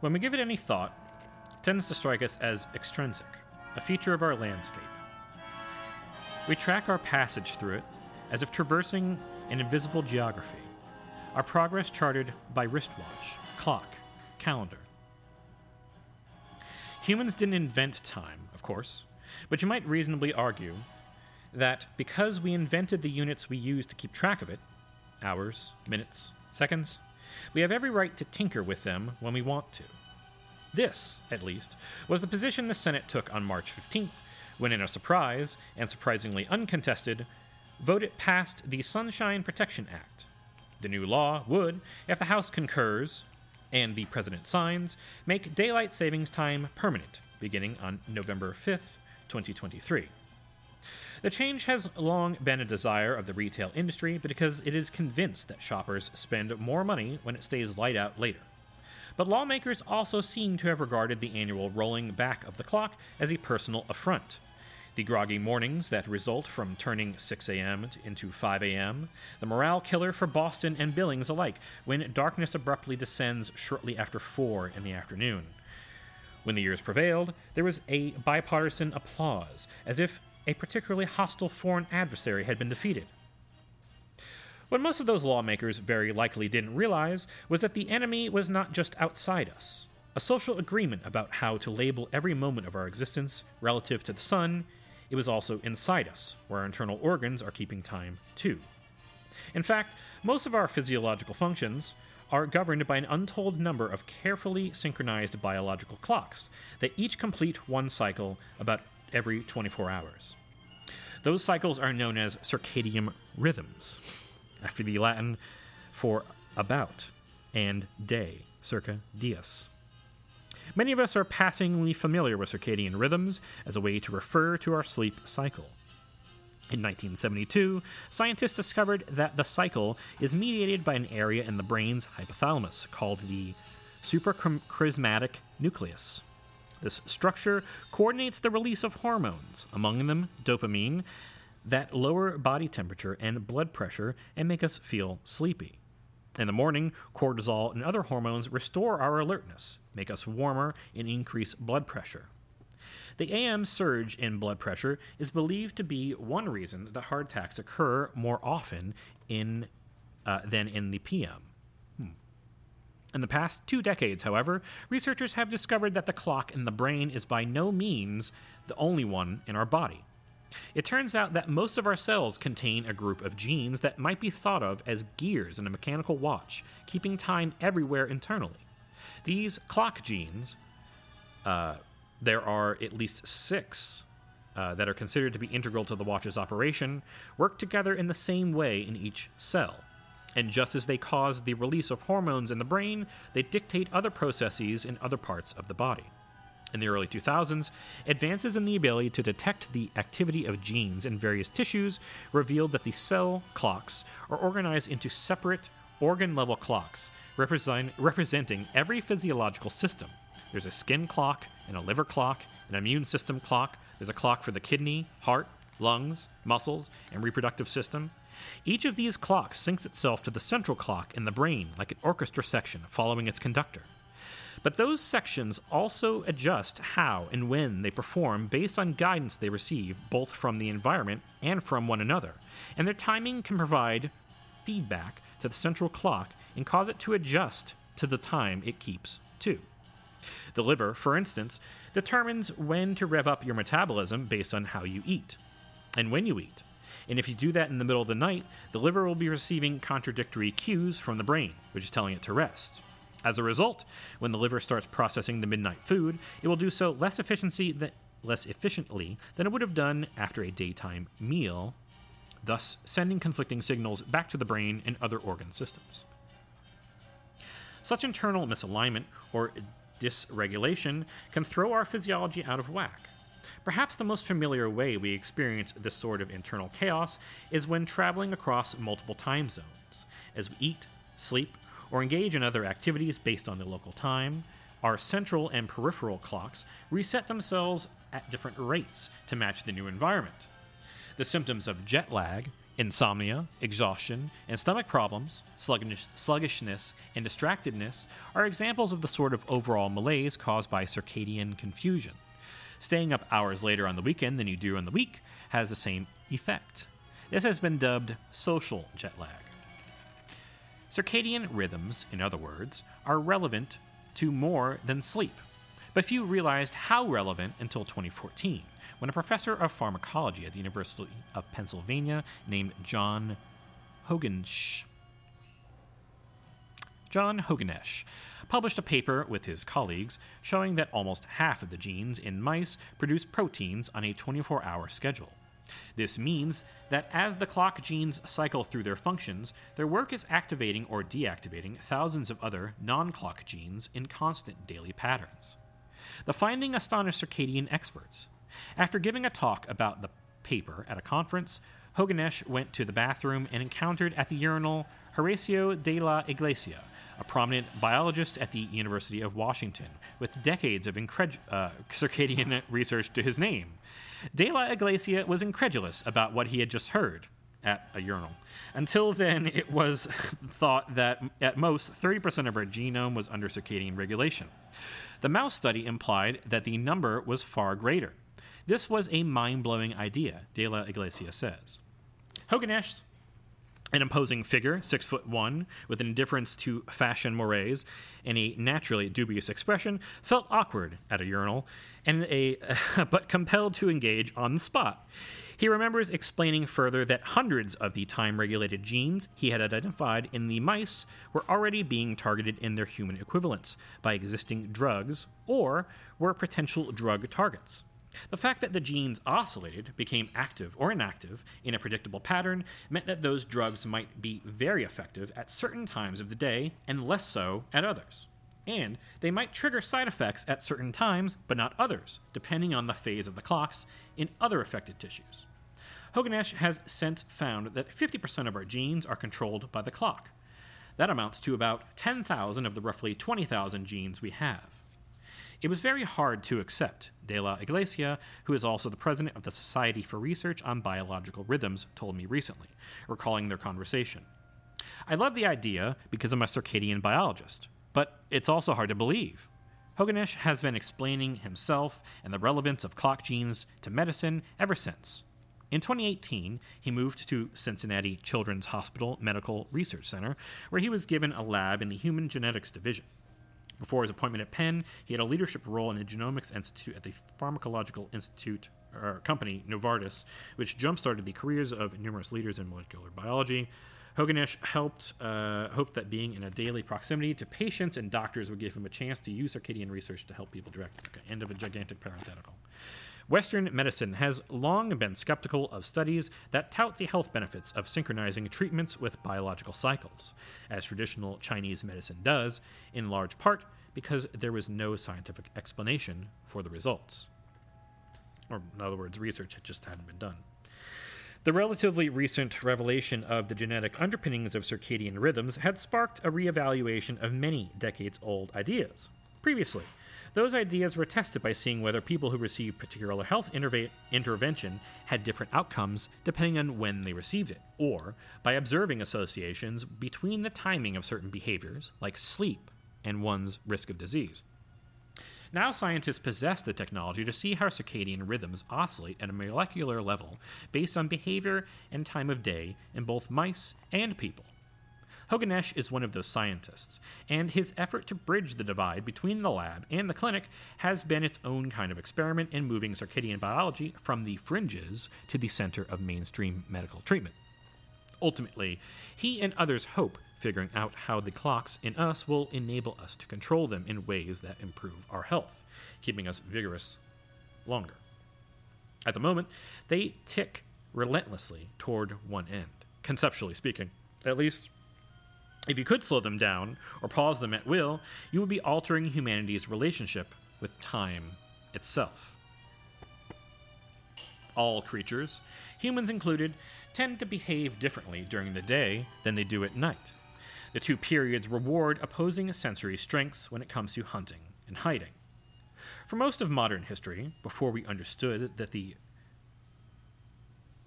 When we give it any thought, it tends to strike us as extrinsic, a feature of our landscape. We track our passage through it as if traversing an invisible geography, our progress charted by wristwatch, clock, calendar. Humans didn't invent time, of course, but you might reasonably argue that because we invented the units we use to keep track of it hours, minutes, seconds we have every right to tinker with them when we want to. This, at least, was the position the Senate took on March 15th, when, in a surprise, and surprisingly uncontested, vote it passed the Sunshine Protection Act. The new law would, if the House concurs and the President signs, make daylight savings time permanent, beginning on November 5th, 2023. The change has long been a desire of the retail industry because it is convinced that shoppers spend more money when it stays light out later. But lawmakers also seem to have regarded the annual rolling back of the clock as a personal affront. The groggy mornings that result from turning 6 a.m. into 5 a.m., the morale killer for Boston and Billings alike when darkness abruptly descends shortly after 4 in the afternoon. When the years prevailed, there was a bipartisan applause, as if a particularly hostile foreign adversary had been defeated. What most of those lawmakers very likely didn't realize was that the enemy was not just outside us. A social agreement about how to label every moment of our existence relative to the sun, it was also inside us, where our internal organs are keeping time too. In fact, most of our physiological functions are governed by an untold number of carefully synchronized biological clocks that each complete one cycle about every 24 hours. Those cycles are known as circadian rhythms, after the Latin for about and day, circa dies. Many of us are passingly familiar with circadian rhythms as a way to refer to our sleep cycle. In 1972, scientists discovered that the cycle is mediated by an area in the brain's hypothalamus called the suprachiasmatic nucleus. This structure coordinates the release of hormones, among them dopamine, that lower body temperature and blood pressure and make us feel sleepy. In the morning, cortisol and other hormones restore our alertness, make us warmer, and increase blood pressure. The AM surge in blood pressure is believed to be one reason that heart attacks occur more often in, uh, than in the PM. In the past two decades, however, researchers have discovered that the clock in the brain is by no means the only one in our body. It turns out that most of our cells contain a group of genes that might be thought of as gears in a mechanical watch, keeping time everywhere internally. These clock genes, uh, there are at least six uh, that are considered to be integral to the watch's operation, work together in the same way in each cell. And just as they cause the release of hormones in the brain, they dictate other processes in other parts of the body. In the early 2000s, advances in the ability to detect the activity of genes in various tissues revealed that the cell clocks are organized into separate organ level clocks represent, representing every physiological system. There's a skin clock, and a liver clock, an immune system clock, there's a clock for the kidney, heart, lungs, muscles, and reproductive system. Each of these clocks syncs itself to the central clock in the brain like an orchestra section following its conductor. But those sections also adjust how and when they perform based on guidance they receive both from the environment and from one another, and their timing can provide feedback to the central clock and cause it to adjust to the time it keeps too. The liver, for instance, determines when to rev up your metabolism based on how you eat and when you eat. And if you do that in the middle of the night, the liver will be receiving contradictory cues from the brain, which is telling it to rest. As a result, when the liver starts processing the midnight food, it will do so less efficiency than, less efficiently than it would have done after a daytime meal, thus sending conflicting signals back to the brain and other organ systems. Such internal misalignment or dysregulation can throw our physiology out of whack. Perhaps the most familiar way we experience this sort of internal chaos is when traveling across multiple time zones. As we eat, sleep, or engage in other activities based on the local time, our central and peripheral clocks reset themselves at different rates to match the new environment. The symptoms of jet lag, Insomnia, exhaustion, and stomach problems, sluggish- sluggishness, and distractedness are examples of the sort of overall malaise caused by circadian confusion. Staying up hours later on the weekend than you do on the week has the same effect. This has been dubbed social jet lag. Circadian rhythms, in other words, are relevant to more than sleep, but few realized how relevant until 2014 when a professor of pharmacology at the University of Pennsylvania named John Hogenesch John Hogenesch published a paper with his colleagues showing that almost half of the genes in mice produce proteins on a 24 hour schedule. This means that as the clock genes cycle through their functions, their work is activating or deactivating thousands of other non clock genes in constant daily patterns. The finding astonished circadian experts. After giving a talk about the paper at a conference, Hogenesch went to the bathroom and encountered at the urinal Horacio de la Iglesia, a prominent biologist at the University of Washington, with decades of incred- uh, circadian research to his name. De la Iglesia was incredulous about what he had just heard at a urinal. Until then, it was thought that at most 30% of our genome was under circadian regulation. The mouse study implied that the number was far greater. This was a mind blowing idea, De La Iglesia says. Hogan Hogenesch, an imposing figure, six foot one, with an indifference to fashion mores and a naturally dubious expression, felt awkward at a urinal, and a but compelled to engage on the spot. He remembers explaining further that hundreds of the time regulated genes he had identified in the mice were already being targeted in their human equivalents by existing drugs or were potential drug targets. The fact that the genes oscillated, became active or inactive in a predictable pattern, meant that those drugs might be very effective at certain times of the day and less so at others. And they might trigger side effects at certain times, but not others, depending on the phase of the clocks in other affected tissues. Hogenesch has since found that 50% of our genes are controlled by the clock. That amounts to about 10,000 of the roughly 20,000 genes we have. It was very hard to accept, De La Iglesia, who is also the president of the Society for Research on Biological Rhythms, told me recently, recalling their conversation. I love the idea because I'm a circadian biologist, but it's also hard to believe. Hogenesch has been explaining himself and the relevance of clock genes to medicine ever since. In 2018, he moved to Cincinnati Children's Hospital Medical Research Center, where he was given a lab in the Human Genetics Division. Before his appointment at Penn, he had a leadership role in the Genomics Institute at the Pharmacological Institute or company Novartis, which jump-started the careers of numerous leaders in molecular biology. Hogenesch helped uh, hoped that being in a daily proximity to patients and doctors would give him a chance to use circadian research to help people direct. Okay, end of a gigantic parenthetical. Western medicine has long been skeptical of studies that tout the health benefits of synchronizing treatments with biological cycles, as traditional Chinese medicine does, in large part because there was no scientific explanation for the results. Or, in other words, research had just hadn't been done. The relatively recent revelation of the genetic underpinnings of circadian rhythms had sparked a reevaluation of many decades old ideas. Previously, those ideas were tested by seeing whether people who received particular health interve- intervention had different outcomes depending on when they received it, or by observing associations between the timing of certain behaviors, like sleep, and one's risk of disease. Now, scientists possess the technology to see how circadian rhythms oscillate at a molecular level based on behavior and time of day in both mice and people. Hogenesch is one of those scientists, and his effort to bridge the divide between the lab and the clinic has been its own kind of experiment in moving circadian biology from the fringes to the center of mainstream medical treatment. Ultimately, he and others hope figuring out how the clocks in us will enable us to control them in ways that improve our health, keeping us vigorous longer. At the moment, they tick relentlessly toward one end, conceptually speaking. At least if you could slow them down or pause them at will, you would be altering humanity's relationship with time itself. All creatures, humans included, tend to behave differently during the day than they do at night. The two periods reward opposing sensory strengths when it comes to hunting and hiding. For most of modern history, before we understood that the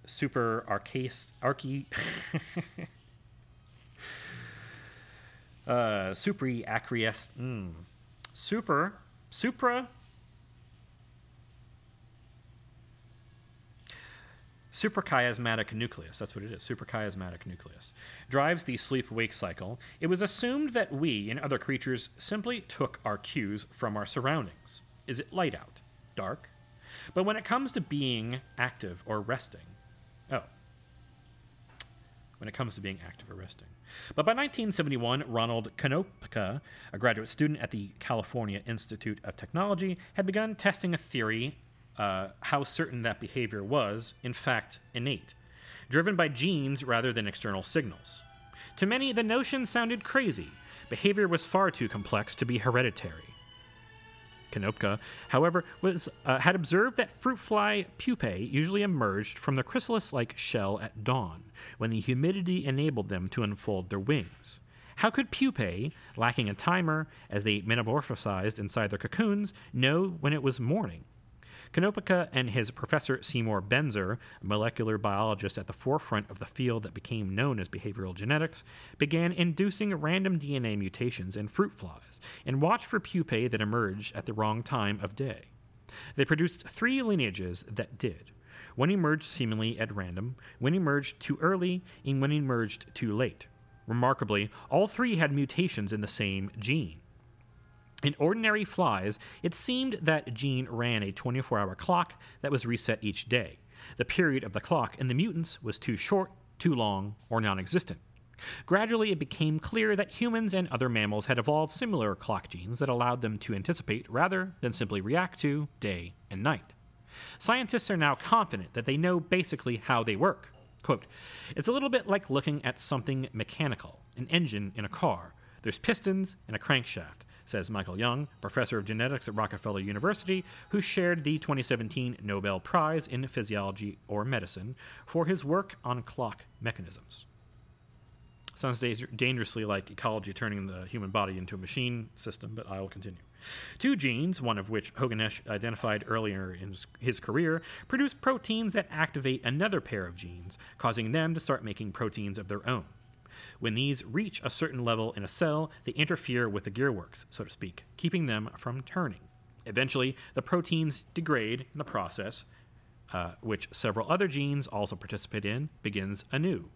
super arcase arche uh, supri acquiesce mm, super supra suprachiasmatic nucleus. That's what it is suprachiasmatic nucleus. Drives the sleep wake cycle. It was assumed that we and other creatures simply took our cues from our surroundings. Is it light out? Dark? But when it comes to being active or resting oh when it comes to being active or resting but by 1971 ronald konopka a graduate student at the california institute of technology had begun testing a theory uh, how certain that behavior was, in fact, innate, driven by genes rather than external signals. To many, the notion sounded crazy. Behavior was far too complex to be hereditary. Konopka, however, was, uh, had observed that fruit fly pupae usually emerged from the chrysalis like shell at dawn, when the humidity enabled them to unfold their wings. How could pupae, lacking a timer as they metamorphosized inside their cocoons, know when it was morning? Konopka and his professor Seymour Benzer, a molecular biologist at the forefront of the field that became known as behavioral genetics, began inducing random DNA mutations in fruit flies and watched for pupae that emerged at the wrong time of day. They produced three lineages that did. One emerged seemingly at random, one emerged too early, and one emerged too late. Remarkably, all three had mutations in the same gene. In ordinary flies, it seemed that gene ran a 24 hour clock that was reset each day. The period of the clock in the mutants was too short, too long, or non existent. Gradually, it became clear that humans and other mammals had evolved similar clock genes that allowed them to anticipate rather than simply react to day and night. Scientists are now confident that they know basically how they work. Quote, It's a little bit like looking at something mechanical, an engine in a car. There's pistons and a crankshaft says Michael Young, professor of genetics at Rockefeller University, who shared the 2017 Nobel Prize in Physiology or Medicine for his work on clock mechanisms. Sounds dangerously like ecology turning the human body into a machine system, but I will continue. Two genes, one of which Hogenesch identified earlier in his career, produce proteins that activate another pair of genes, causing them to start making proteins of their own. When these reach a certain level in a cell, they interfere with the gearworks, so to speak, keeping them from turning. Eventually, the proteins degrade in the process, uh, which several other genes also participate in, begins anew.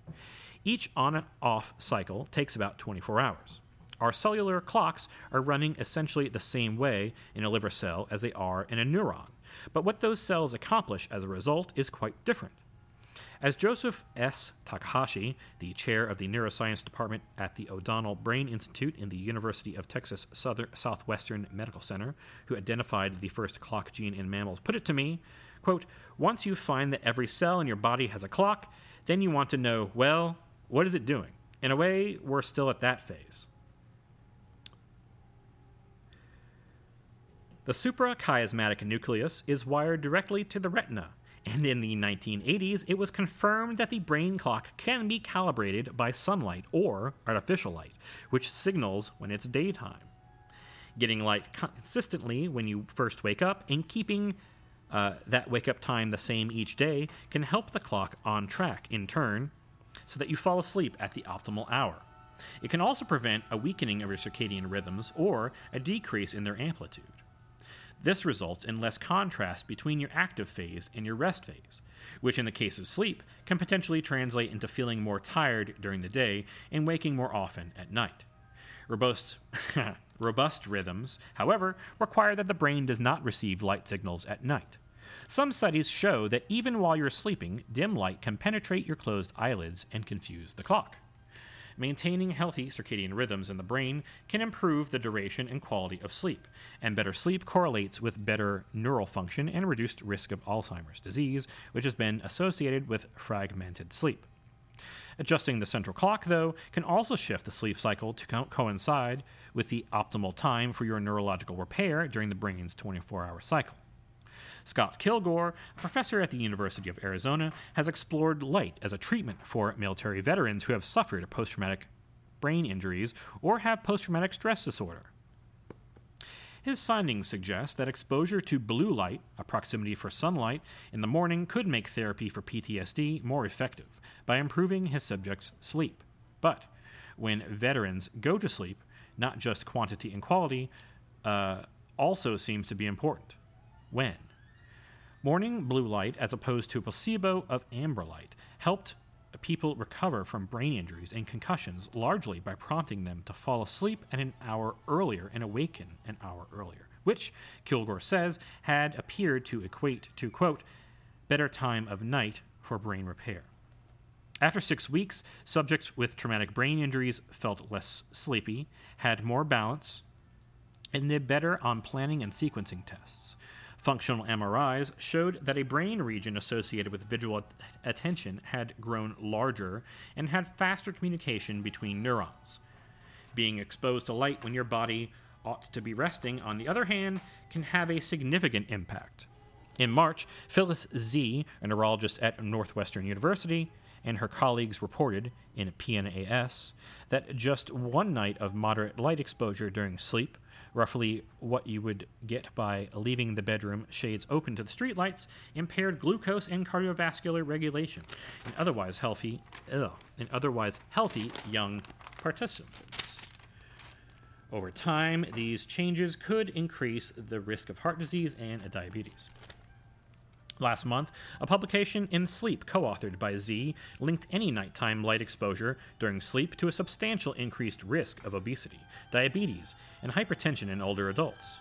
Each on off cycle takes about 24 hours. Our cellular clocks are running essentially the same way in a liver cell as they are in a neuron, but what those cells accomplish as a result is quite different. As Joseph S. Takahashi, the chair of the neuroscience department at the O'Donnell Brain Institute in the University of Texas Southern, Southwestern Medical Center, who identified the first clock gene in mammals, put it to me, quote, once you find that every cell in your body has a clock, then you want to know, well, what is it doing? In a way, we're still at that phase. The suprachiasmatic nucleus is wired directly to the retina, and in the 1980s, it was confirmed that the brain clock can be calibrated by sunlight or artificial light, which signals when it's daytime. Getting light consistently when you first wake up and keeping uh, that wake up time the same each day can help the clock on track in turn so that you fall asleep at the optimal hour. It can also prevent a weakening of your circadian rhythms or a decrease in their amplitude. This results in less contrast between your active phase and your rest phase, which in the case of sleep can potentially translate into feeling more tired during the day and waking more often at night. Robust, robust rhythms, however, require that the brain does not receive light signals at night. Some studies show that even while you're sleeping, dim light can penetrate your closed eyelids and confuse the clock. Maintaining healthy circadian rhythms in the brain can improve the duration and quality of sleep, and better sleep correlates with better neural function and reduced risk of Alzheimer's disease, which has been associated with fragmented sleep. Adjusting the central clock, though, can also shift the sleep cycle to co- coincide with the optimal time for your neurological repair during the brain's 24 hour cycle. Scott Killgore, a professor at the University of Arizona, has explored light as a treatment for military veterans who have suffered post traumatic brain injuries or have post traumatic stress disorder. His findings suggest that exposure to blue light, a proximity for sunlight, in the morning could make therapy for PTSD more effective by improving his subjects' sleep. But when veterans go to sleep, not just quantity and quality, uh, also seems to be important. When? Morning blue light, as opposed to a placebo of amber light, helped people recover from brain injuries and concussions largely by prompting them to fall asleep at an hour earlier and awaken an hour earlier, which, Killgore says, had appeared to equate to, quote, better time of night for brain repair. After six weeks, subjects with traumatic brain injuries felt less sleepy, had more balance, and did better on planning and sequencing tests. Functional MRIs showed that a brain region associated with visual attention had grown larger and had faster communication between neurons. Being exposed to light when your body ought to be resting, on the other hand, can have a significant impact. In March, Phyllis Zee, a neurologist at Northwestern University, and her colleagues reported in PNAS that just one night of moderate light exposure during sleep, roughly what you would get by leaving the bedroom shades open to the streetlights, impaired glucose and cardiovascular regulation in otherwise healthy, ugh, in otherwise healthy young participants. Over time, these changes could increase the risk of heart disease and diabetes. Last month, a publication in Sleep, co authored by Zee, linked any nighttime light exposure during sleep to a substantial increased risk of obesity, diabetes, and hypertension in older adults.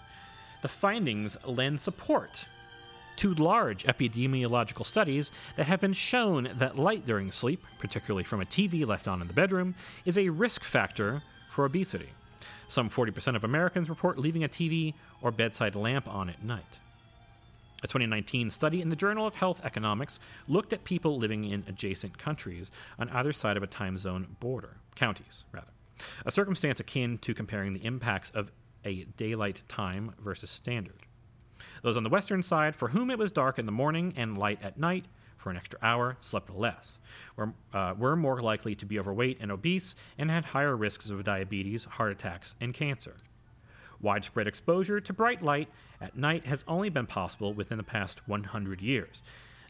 The findings lend support to large epidemiological studies that have been shown that light during sleep, particularly from a TV left on in the bedroom, is a risk factor for obesity. Some 40% of Americans report leaving a TV or bedside lamp on at night. A 2019 study in the Journal of Health Economics looked at people living in adjacent countries on either side of a time zone border, counties, rather. A circumstance akin to comparing the impacts of a daylight time versus standard. Those on the western side, for whom it was dark in the morning and light at night, for an extra hour, slept less, were, uh, were more likely to be overweight and obese, and had higher risks of diabetes, heart attacks, and cancer. Widespread exposure to bright light at night has only been possible within the past 100 years.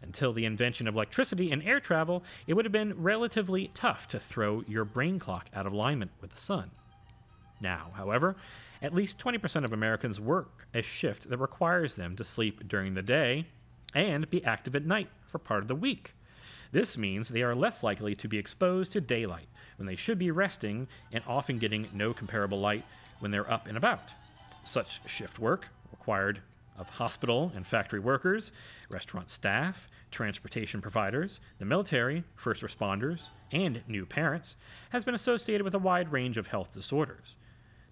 Until the invention of electricity and air travel, it would have been relatively tough to throw your brain clock out of alignment with the sun. Now, however, at least 20% of Americans work a shift that requires them to sleep during the day and be active at night for part of the week. This means they are less likely to be exposed to daylight when they should be resting and often getting no comparable light when they're up and about. Such shift work, required of hospital and factory workers, restaurant staff, transportation providers, the military, first responders, and new parents, has been associated with a wide range of health disorders.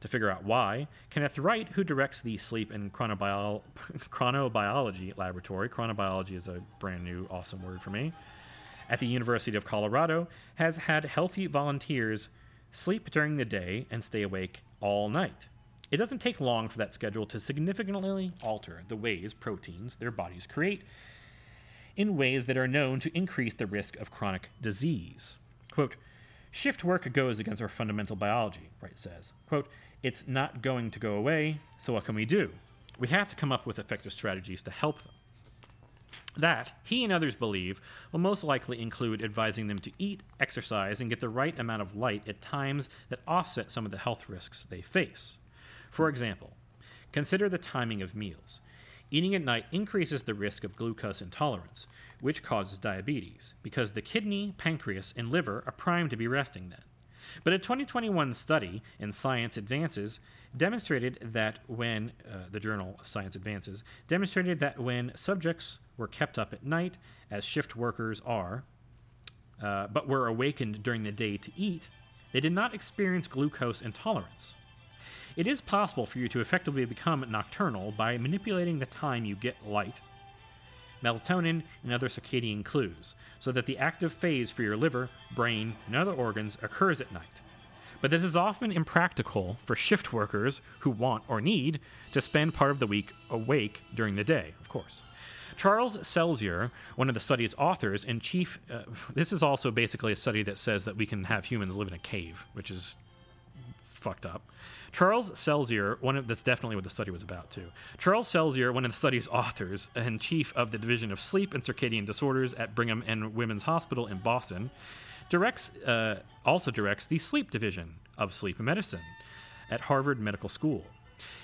To figure out why, Kenneth Wright, who directs the Sleep and Chronobiol- Chronobiology Laboratory, chronobiology is a brand new awesome word for me, at the University of Colorado, has had healthy volunteers sleep during the day and stay awake all night. It doesn't take long for that schedule to significantly alter the ways proteins their bodies create in ways that are known to increase the risk of chronic disease. Quote, Shift work goes against our fundamental biology, Wright says. Quote, It's not going to go away, so what can we do? We have to come up with effective strategies to help them. That, he and others believe, will most likely include advising them to eat, exercise, and get the right amount of light at times that offset some of the health risks they face. For example, consider the timing of meals. Eating at night increases the risk of glucose intolerance, which causes diabetes, because the kidney, pancreas, and liver are primed to be resting then. But a 2021 study in Science Advances demonstrated that when uh, the Journal Science Advances demonstrated that when subjects were kept up at night, as shift workers are, uh, but were awakened during the day to eat, they did not experience glucose intolerance. It is possible for you to effectively become nocturnal by manipulating the time you get light, melatonin, and other circadian clues, so that the active phase for your liver, brain, and other organs occurs at night. But this is often impractical for shift workers who want or need to spend part of the week awake during the day, of course. Charles Czeisler, one of the study's authors and chief, uh, this is also basically a study that says that we can have humans live in a cave, which is fucked up. Charles Czeisler, one of that's definitely what the study was about too. Charles Czeisler, one of the study's authors and chief of the division of sleep and circadian disorders at Brigham and Women's Hospital in Boston, directs uh, also directs the sleep division of sleep medicine at Harvard Medical School.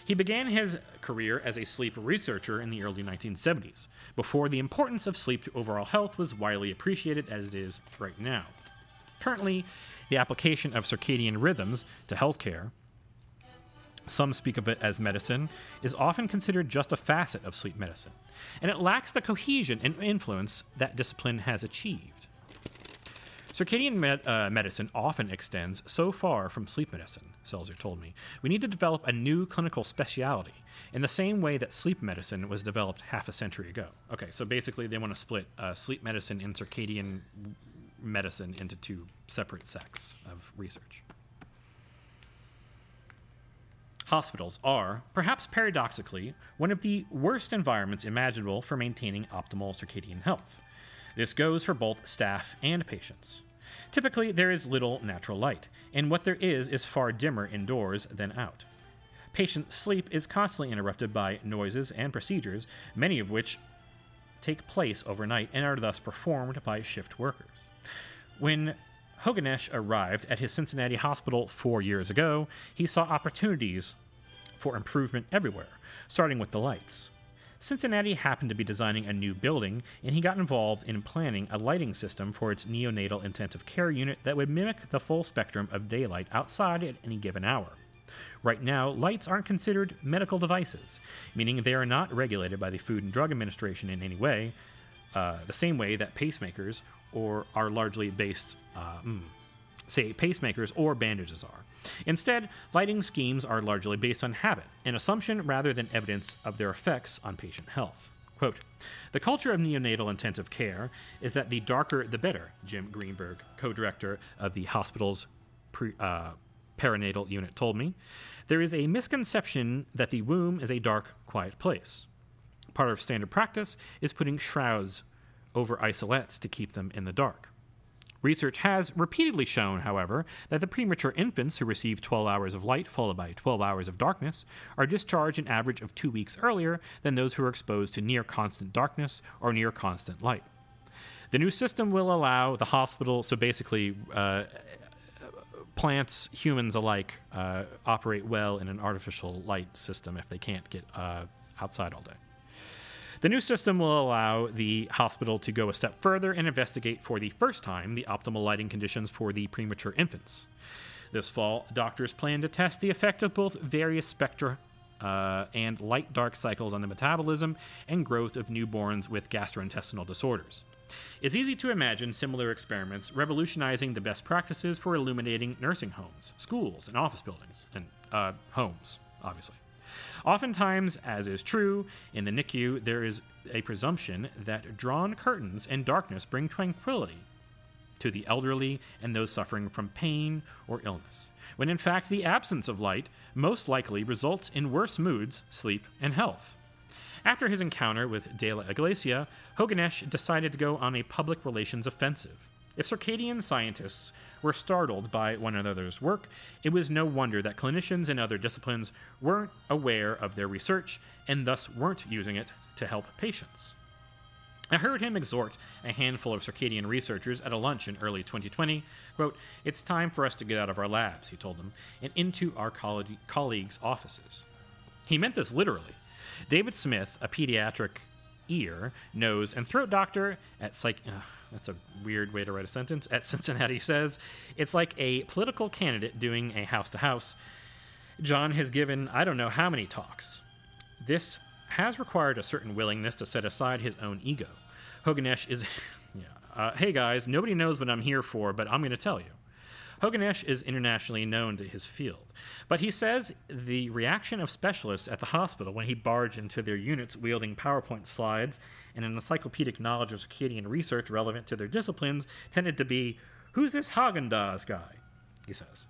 He began his career as a sleep researcher in the early 1970s, before the importance of sleep to overall health was widely appreciated as it is right now. Currently, the application of circadian rhythms to healthcare, some speak of it as medicine, is often considered just a facet of sleep medicine, and it lacks the cohesion and influence that discipline has achieved. Circadian med- uh, medicine often extends so far from sleep medicine, Czeisler told me. We need to develop a new clinical specialty in the same way that sleep medicine was developed half a century ago. Okay, so basically they want to split uh, sleep medicine and circadian medicine into two separate sects of research. Hospitals are, perhaps paradoxically, one of the worst environments imaginable for maintaining optimal circadian health. This goes for both staff and patients. Typically, there is little natural light, and what there is is far dimmer indoors than out. Patient sleep is constantly interrupted by noises and procedures, many of which take place overnight and are thus performed by shift workers. When Hogenesch arrived at his Cincinnati hospital four years ago, he saw opportunities for improvement everywhere, starting with the lights. Cincinnati happened to be designing a new building, and he got involved in planning a lighting system for its neonatal intensive care unit that would mimic the full spectrum of daylight outside at any given hour. Right now, lights aren't considered medical devices, meaning they are not regulated by the Food and Drug Administration in any way, uh, the same way that pacemakers or are largely based, uh, mm, say, pacemakers or bandages are. Instead, lighting schemes are largely based on habit, an assumption rather than evidence of their effects on patient health. Quote, the culture of neonatal intensive care is that the darker the better, Jim Greenberg, co director of the hospital's pre, uh, perinatal unit, told me. There is a misconception that the womb is a dark, quiet place. Part of standard practice is putting shrouds over isolettes to keep them in the dark. Research has repeatedly shown, however, that the premature infants who receive 12 hours of light followed by 12 hours of darkness are discharged an average of two weeks earlier than those who are exposed to near constant darkness or near constant light. The new system will allow the hospital, so basically, uh, plants, humans alike, uh, operate well in an artificial light system if they can't get uh, outside all day. The new system will allow the hospital to go a step further and investigate for the first time the optimal lighting conditions for the premature infants. This fall, doctors plan to test the effect of both various spectra uh, and light dark cycles on the metabolism and growth of newborns with gastrointestinal disorders. It's easy to imagine similar experiments revolutionizing the best practices for illuminating nursing homes, schools, and office buildings, and uh, homes, obviously. Oftentimes, as is true, in the NICU, there is a presumption that drawn curtains and darkness bring tranquility to the elderly and those suffering from pain or illness, when in fact the absence of light most likely results in worse moods, sleep, and health. After his encounter with De La Iglesia, Hogenesch decided to go on a public relations offensive. If circadian scientists were startled by one another's work, it was no wonder that clinicians in other disciplines weren't aware of their research and thus weren't using it to help patients. I heard him exhort a handful of circadian researchers at a lunch in early 2020. Quote, It's time for us to get out of our labs, he told them, and into our colleagues' offices. He meant this literally. David Smith, a pediatric ear, nose, and throat doctor at Psych. Uh, that's a weird way to write a sentence. At Cincinnati says it's like a political candidate doing a house to house. John has given I don't know how many talks. This has required a certain willingness to set aside his own ego. Hogenesch is, yeah, uh, hey guys, nobody knows what I'm here for, but I'm going to tell you. Hogenesch is internationally known to his field, but he says the reaction of specialists at the hospital when he barged into their units wielding PowerPoint slides and an encyclopedic knowledge of circadian research relevant to their disciplines tended to be, Who's this Haagen-Dazs guy? He says.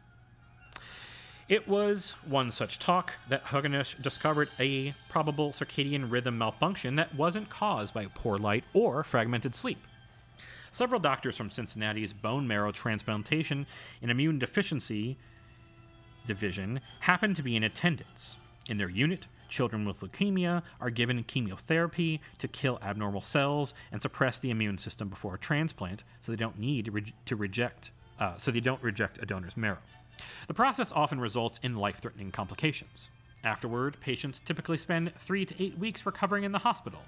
It was one such talk that Hogenesch discovered a probable circadian rhythm malfunction that wasn't caused by poor light or fragmented sleep. Several doctors from Cincinnati's bone marrow transplantation and immune deficiency division happen to be in attendance. In their unit, children with leukemia are given chemotherapy to kill abnormal cells and suppress the immune system before a transplant so they don't need to, re- to reject uh, so they don't reject a donor's marrow. The process often results in life-threatening complications. Afterward, patients typically spend 3 to 8 weeks recovering in the hospital.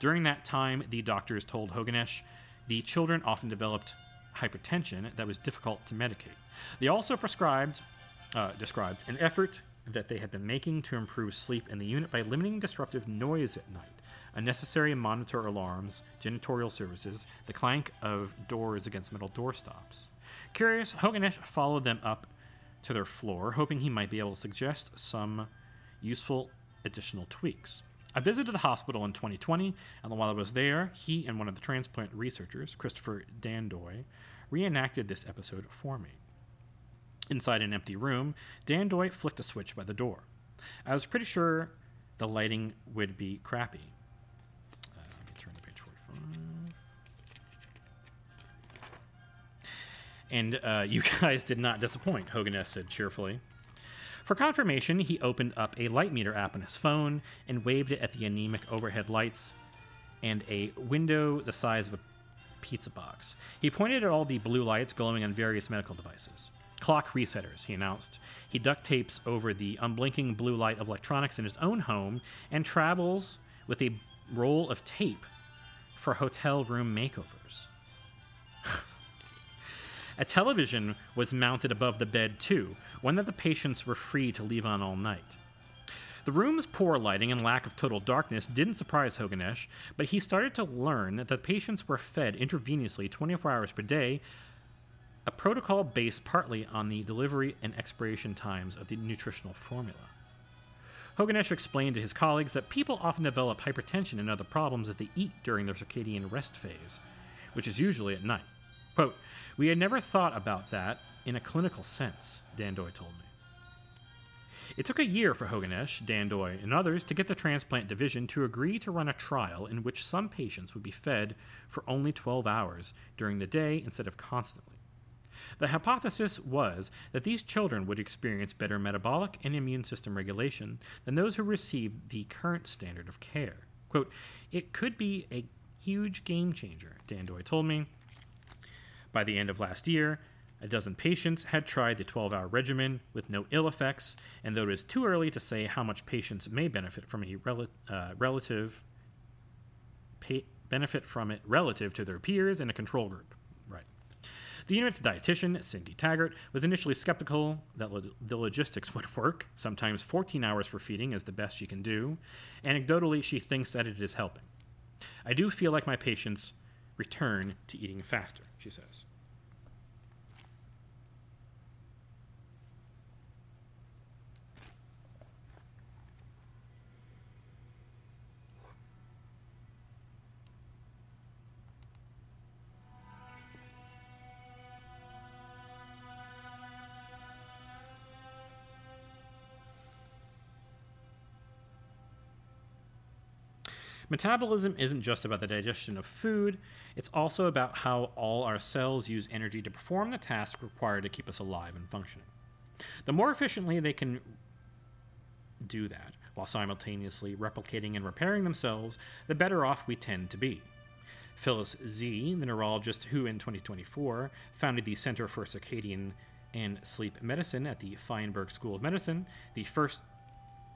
During that time, the doctors told Hogenesch the children often developed hypertension that was difficult to medicate. They also prescribed, uh, described an effort that they had been making to improve sleep in the unit by limiting disruptive noise at night, unnecessary monitor alarms, janitorial services, the clank of doors against metal doorstops. Curious, Hogenesch followed them up to their floor, hoping he might be able to suggest some useful additional tweaks. I visited the hospital in 2020, and while I was there, he and one of the transplant researchers, Christopher Dandoy, reenacted this episode for me. Inside an empty room, Dandoy flicked a switch by the door. I was pretty sure the lighting would be crappy. Uh, let me turn page 45. And uh, you guys did not disappoint, Hogenesch said cheerfully. For confirmation, he opened up a light meter app on his phone and waved it at the anemic overhead lights and a window the size of a pizza box. He pointed at all the blue lights glowing on various medical devices. Clock resetters, he announced. He duct tapes over the unblinking blue light of electronics in his own home and travels with a roll of tape for hotel room makeovers. A television was mounted above the bed, too, one that the patients were free to leave on all night. The room's poor lighting and lack of total darkness didn't surprise Hogenesch, but he started to learn that the patients were fed intravenously 24 hours per day, a protocol based partly on the delivery and expiration times of the nutritional formula. Hogenesch explained to his colleagues that people often develop hypertension and other problems if they eat during their circadian rest phase, which is usually at night. Quote, We had never thought about that in a clinical sense, Dandoy told me. It took a year for Hogenesch, Dandoy, and others to get the transplant division to agree to run a trial in which some patients would be fed for only 12 hours during the day instead of constantly. The hypothesis was that these children would experience better metabolic and immune system regulation than those who received the current standard of care. Quote, it could be a huge game changer, Dandoy told me. By the end of last year, a dozen patients had tried the 12 hour regimen with no ill effects, and though it is too early to say how much patients may benefit from a rel- uh, relative pa- benefit from it relative to their peers in a control group. Right. The unit's dietitian, Cindy Taggart, was initially skeptical that lo- the logistics would work. Sometimes 14 hours for feeding is the best she can do. Anecdotally, she thinks that it is helping. I do feel like my patients return to eating faster, she says. Metabolism isn't just about the digestion of food, it's also about how all our cells use energy to perform the task required to keep us alive and functioning. The more efficiently they can do that, while simultaneously replicating and repairing themselves, the better off we tend to be. Phyllis Zee, the neurologist who in 2024 founded the Center for Circadian and Sleep Medicine at the Feinberg School of Medicine, the first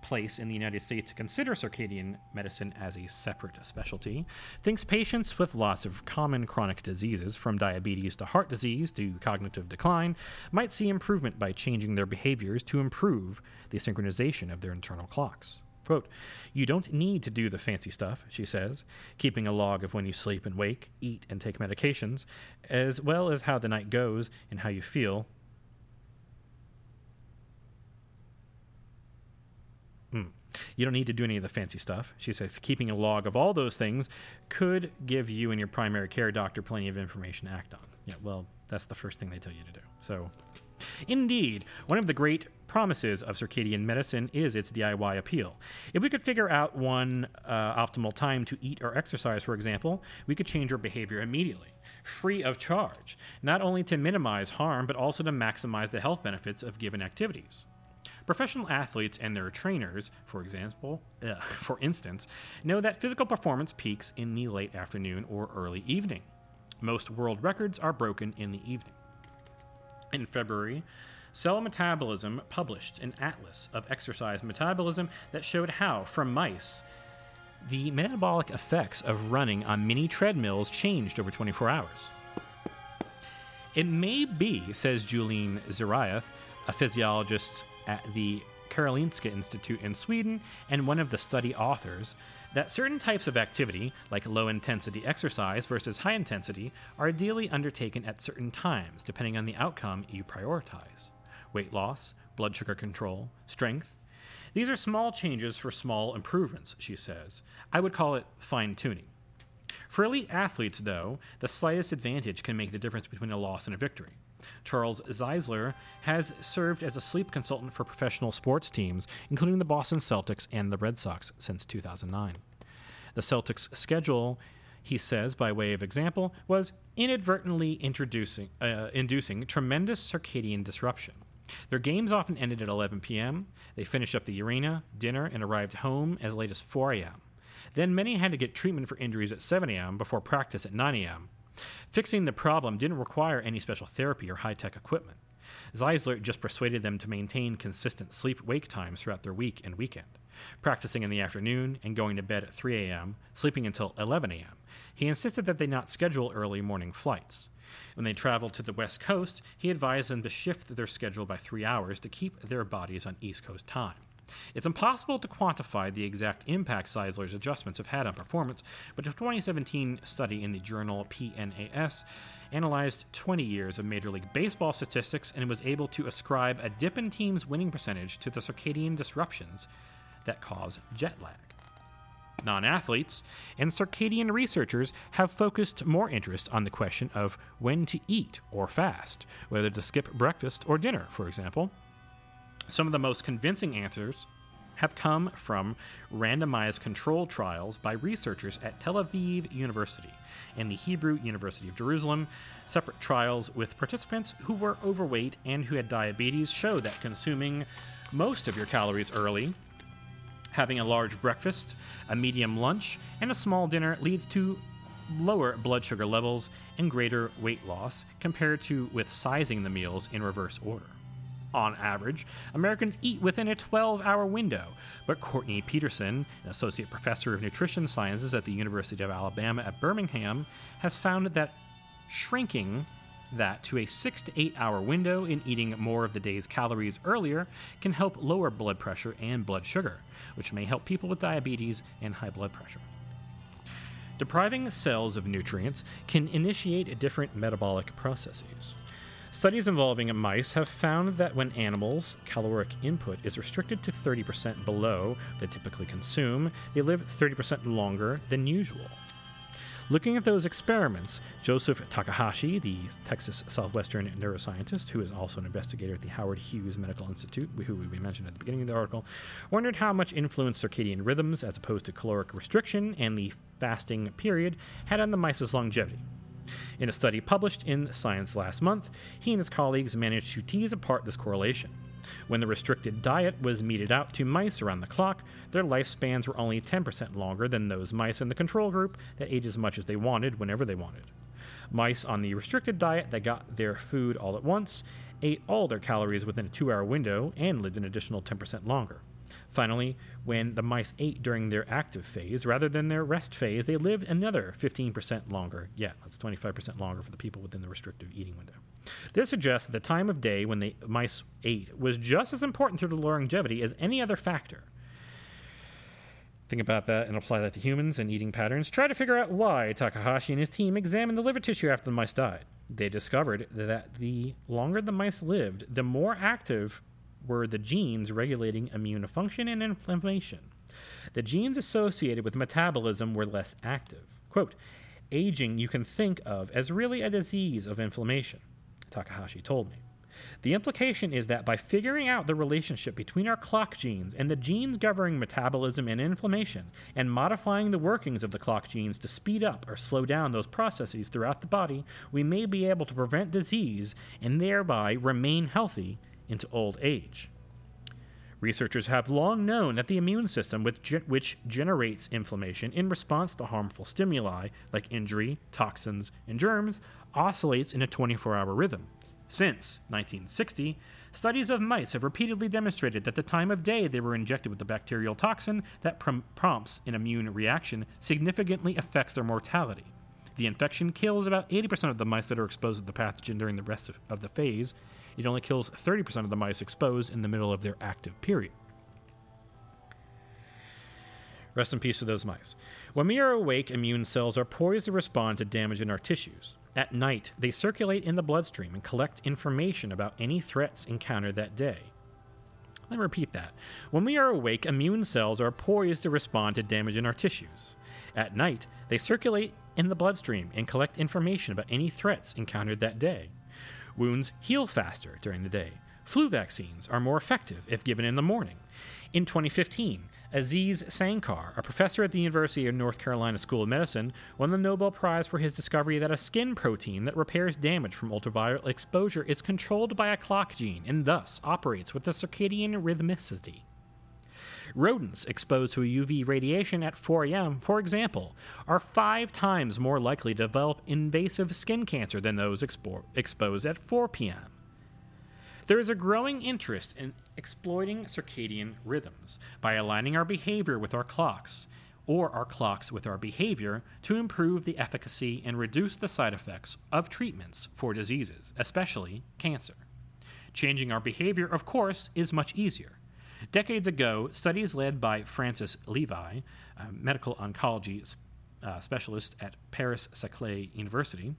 place in the United States to consider circadian medicine as a separate specialty, thinks patients with lots of common chronic diseases, from diabetes to heart disease to cognitive decline, might see improvement by changing their behaviors to improve the synchronization of their internal clocks. Quote, You don't need to do the fancy stuff, she says, keeping a log of when you sleep and wake, eat and take medications, as well as how the night goes and how you feel You don't need to do any of the fancy stuff. She says keeping a log of all those things could give you and your primary care doctor plenty of information to act on. Yeah, well, that's the first thing they tell you to do. So, indeed, one of the great promises of circadian medicine is its DIY appeal. If we could figure out one uh, optimal time to eat or exercise, for example, we could change our behavior immediately, free of charge, not only to minimize harm, but also to maximize the health benefits of given activities. Professional athletes and their trainers, for example, uh, for instance, know that physical performance peaks in the late afternoon or early evening. Most world records are broken in the evening. In February, Cell Metabolism published an atlas of exercise metabolism that showed how, from mice, the metabolic effects of running on mini treadmills changed over 24 hours. It may be, says Juleen Zierath, a physiologist at the Karolinska Institute in Sweden and one of the study authors, that certain types of activity, like low intensity exercise versus high intensity, are ideally undertaken at certain times, depending on the outcome you prioritize weight loss, blood sugar control, strength. These are small changes for small improvements, she says. I would call it fine tuning. For elite athletes, though, the slightest advantage can make the difference between a loss and a victory. Charles Czeisler has served as a sleep consultant for professional sports teams, including the Boston Celtics and the Red Sox, since 2009. The Celtics' schedule, he says, by way of example, was inadvertently introducing, uh, inducing tremendous circadian disruption. Their games often ended at 11 p.m. They finished up the arena, dinner, and arrived home as late as 4 a.m. Then many had to get treatment for injuries at 7 a.m. before practice at 9 a.m. Fixing the problem didn't require any special therapy or high tech equipment. Czeisler just persuaded them to maintain consistent sleep wake times throughout their week and weekend, practicing in the afternoon and going to bed at 3 a.m., sleeping until 11 a.m. He insisted that they not schedule early morning flights. When they traveled to the West Coast, he advised them to shift their schedule by three hours to keep their bodies on East Coast time. It's impossible to quantify the exact impact Czeisler's adjustments have had on performance, but a 2017 study in the journal PNAS analyzed 20 years of Major League Baseball statistics and was able to ascribe a dip in teams' winning percentage to the circadian disruptions that cause jet lag. Non athletes and circadian researchers have focused more interest on the question of when to eat or fast, whether to skip breakfast or dinner, for example. Some of the most convincing answers have come from randomized control trials by researchers at Tel Aviv University and the Hebrew University of Jerusalem. Separate trials with participants who were overweight and who had diabetes show that consuming most of your calories early, having a large breakfast, a medium lunch, and a small dinner leads to lower blood sugar levels and greater weight loss compared to with sizing the meals in reverse order on average, Americans eat within a 12 hour window. But Courtney Peterson, an associate professor of nutrition sciences at the University of Alabama at Birmingham, has found that shrinking that to a 6 to 8 hour window in eating more of the day's calories earlier can help lower blood pressure and blood sugar, which may help people with diabetes and high blood pressure. Depriving cells of nutrients can initiate different metabolic processes. Studies involving mice have found that when animals' caloric input is restricted to 30% below they typically consume, they live 30% longer than usual. Looking at those experiments, Joseph Takahashi, the Texas Southwestern neuroscientist, who is also an investigator at the Howard Hughes Medical Institute, who we mentioned at the beginning of the article, wondered how much influence circadian rhythms, as opposed to caloric restriction and the fasting period, had on the mice's longevity. In a study published in Science last month, he and his colleagues managed to tease apart this correlation. When the restricted diet was meted out to mice around the clock, their lifespans were only 10% longer than those mice in the control group that ate as much as they wanted whenever they wanted. Mice on the restricted diet that got their food all at once ate all their calories within a two hour window and lived an additional 10% longer. Finally, when the mice ate during their active phase rather than their rest phase, they lived another 15% longer. Yeah, that's 25% longer for the people within the restrictive eating window. This suggests that the time of day when the mice ate was just as important to the longevity as any other factor. Think about that and apply that to humans and eating patterns. Try to figure out why Takahashi and his team examined the liver tissue after the mice died. They discovered that the longer the mice lived, the more active were the genes regulating immune function and inflammation. The genes associated with metabolism were less active. Quote, aging you can think of as really a disease of inflammation, Takahashi told me. The implication is that by figuring out the relationship between our clock genes and the genes governing metabolism and inflammation, and modifying the workings of the clock genes to speed up or slow down those processes throughout the body, we may be able to prevent disease and thereby remain healthy into old age. Researchers have long known that the immune system, which generates inflammation in response to harmful stimuli like injury, toxins, and germs, oscillates in a 24 hour rhythm. Since 1960, studies of mice have repeatedly demonstrated that the time of day they were injected with the bacterial toxin that prom- prompts an immune reaction significantly affects their mortality. The infection kills about 80% of the mice that are exposed to the pathogen during the rest of, of the phase, it only kills 30% of the mice exposed in the middle of their active period. Rest in peace to those mice. When we are awake, immune cells are poised to respond to damage in our tissues. At night, they circulate in the bloodstream and collect information about any threats encountered that day. Let me repeat that. When we are awake, immune cells are poised to respond to damage in our tissues. At night, they circulate in the bloodstream and collect information about any threats encountered that day. Wounds heal faster during the day. Flu vaccines are more effective if given in the morning. In 2015, Aziz Sancar, a professor at the University of North Carolina School of Medicine, won the Nobel Prize for his discovery that a skin protein that repairs damage from ultraviolet exposure is controlled by a clock gene and thus operates with a circadian rhythmicity. Rodents exposed to UV radiation at 4 a.m., for example, are five times more likely to develop invasive skin cancer than those expo- exposed at 4 p.m. There is a growing interest in exploiting circadian rhythms by aligning our behavior with our clocks, or our clocks with our behavior, to improve the efficacy and reduce the side effects of treatments for diseases, especially cancer. Changing our behavior, of course, is much easier. Decades ago, studies led by Francis Levi, a medical oncology uh, specialist at Paris Saclay University,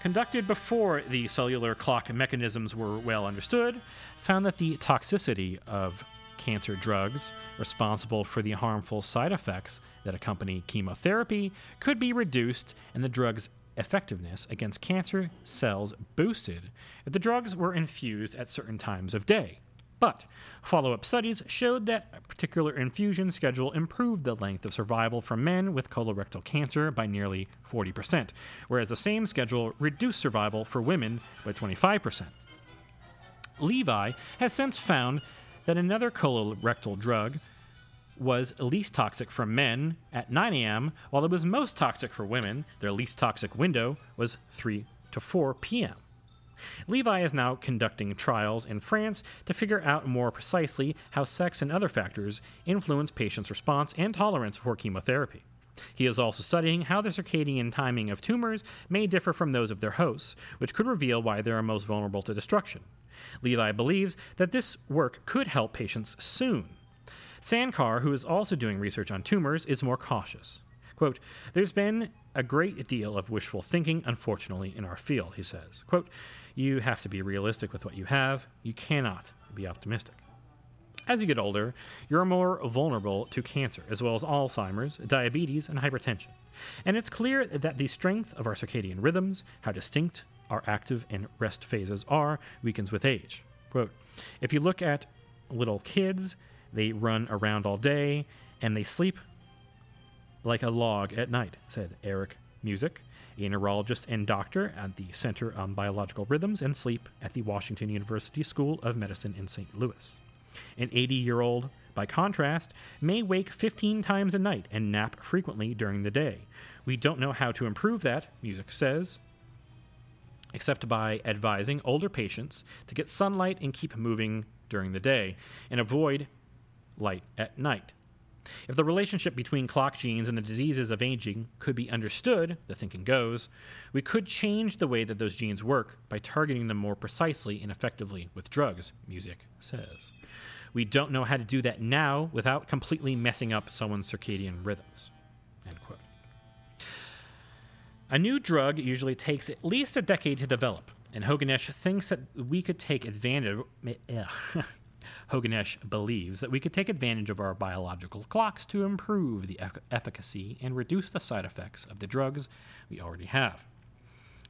conducted before the cellular clock mechanisms were well understood, found that the toxicity of cancer drugs responsible for the harmful side effects that accompany chemotherapy could be reduced and the drug's effectiveness against cancer cells boosted if the drugs were infused at certain times of day. But follow up studies showed that a particular infusion schedule improved the length of survival for men with colorectal cancer by nearly 40%, whereas the same schedule reduced survival for women by 25%. Levi has since found that another colorectal drug was least toxic for men at 9 a.m., while it was most toxic for women. Their least toxic window was 3 to 4 p.m. Levi is now conducting trials in France to figure out more precisely how sex and other factors influence patients' response and tolerance for chemotherapy. He is also studying how the circadian timing of tumors may differ from those of their hosts, which could reveal why they are most vulnerable to destruction. Levi believes that this work could help patients soon. Sancar, who is also doing research on tumors, is more cautious. Quote, There's been a great deal of wishful thinking, unfortunately, in our field, he says. Quote, you have to be realistic with what you have. You cannot be optimistic. As you get older, you're more vulnerable to cancer, as well as Alzheimer's, diabetes, and hypertension. And it's clear that the strength of our circadian rhythms, how distinct our active and rest phases are, weakens with age. Quote, if you look at little kids, they run around all day and they sleep like a log at night, said Erik Musiek a neurologist and doctor at the Center on Biological Rhythms and Sleep at the Washington University School of Medicine in St. Louis. An 80 year old, by contrast, may wake 15 times a night and nap frequently during the day. We don't know how to improve that, Musiek says, except by advising older patients to get sunlight and keep moving during the day and avoid light at night. If the relationship between clock genes and the diseases of aging could be understood, the thinking goes, we could change the way that those genes work by targeting them more precisely and effectively with drugs, Musiek says. We don't know how to do that now without completely messing up someone's circadian rhythms. End quote. A new drug usually takes at least a decade to develop, and Hogenesch thinks that we could take advantage. Of, Hogenesch believes that we could take advantage of our biological clocks to improve the efficacy and reduce the side effects of the drugs we already have.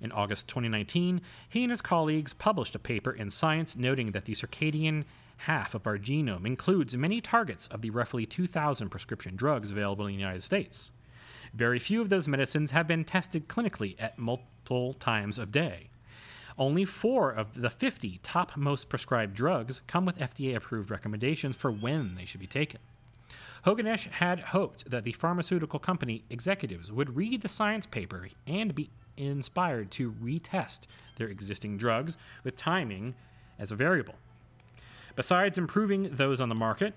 In August 2019, he and his colleagues published a paper in Science noting that the circadian half of our genome includes many targets of the roughly 2,000 prescription drugs available in the United States. Very few of those medicines have been tested clinically at multiple times of day. Only four of the 50 top most prescribed drugs come with FDA approved recommendations for when they should be taken. Hogenesch had hoped that the pharmaceutical company executives would read the science paper and be inspired to retest their existing drugs with timing as a variable. Besides improving those on the market,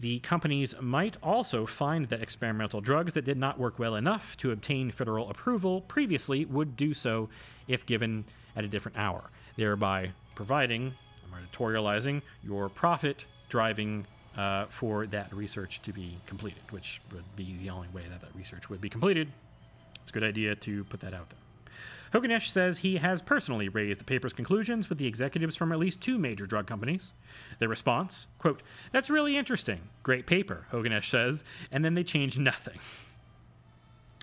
the companies might also find that experimental drugs that did not work well enough to obtain federal approval previously would do so if given at a different hour, thereby providing, I'm editorializing, your profit driving uh, for that research to be completed, which would be the only way that that research would be completed. It's a good idea to put that out there. Hogenesch says he has personally raised the paper's conclusions with the executives from at least two major drug companies. Their response, quote, That's really interesting. Great paper, Hogenesch says, and then they change nothing.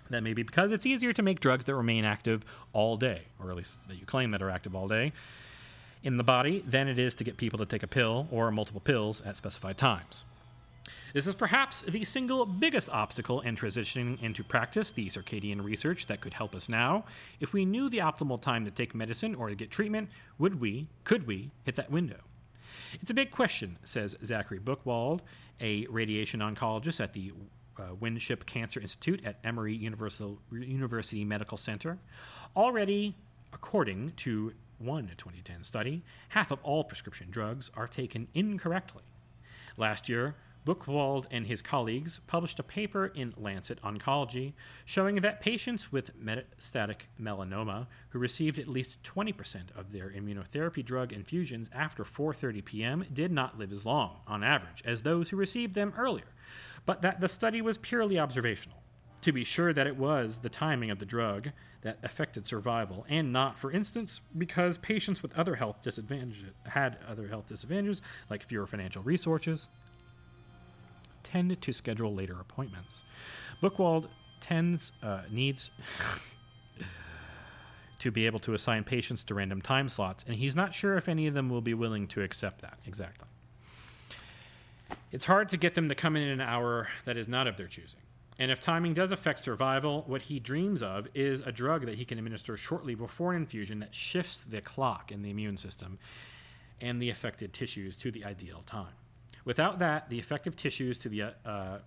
That may be because it's easier to make drugs that remain active all day, or at least that you claim that are active all day, in the body than it is to get people to take a pill or multiple pills at specified times. This is perhaps the single biggest obstacle in transitioning into practice, the circadian research that could help us now. If we knew the optimal time to take medicine or to get treatment, would we, could we, hit that window? It's a big question, says Zachary Buchwald, a radiation oncologist at the uh, Winship Cancer Institute at Emory Universal, University Medical Center. Already, according to one 2010 study, half of all prescription drugs are taken incorrectly. Last year, Buchwald and his colleagues published a paper in Lancet Oncology showing that patients with metastatic melanoma who received at least 20% of their immunotherapy drug infusions after 4:30 p.m. did not live as long on average as those who received them earlier, but that the study was purely observational. To be sure that it was the timing of the drug that affected survival, and not, for instance, because patients with other health disadvantages had other health disadvantages like fewer financial resources, tend to schedule later appointments. Buchwald tends uh, needs to be able to assign patients to random time slots, and he's not sure if any of them will be willing to accept that exactly. It's hard to get them to come in an hour that is not of their choosing. And if timing does affect survival, what he dreams of is a drug that he can administer shortly before an infusion that shifts the clock in the immune system and the affected tissues to the ideal time. Without that, the effective tissues to the uh,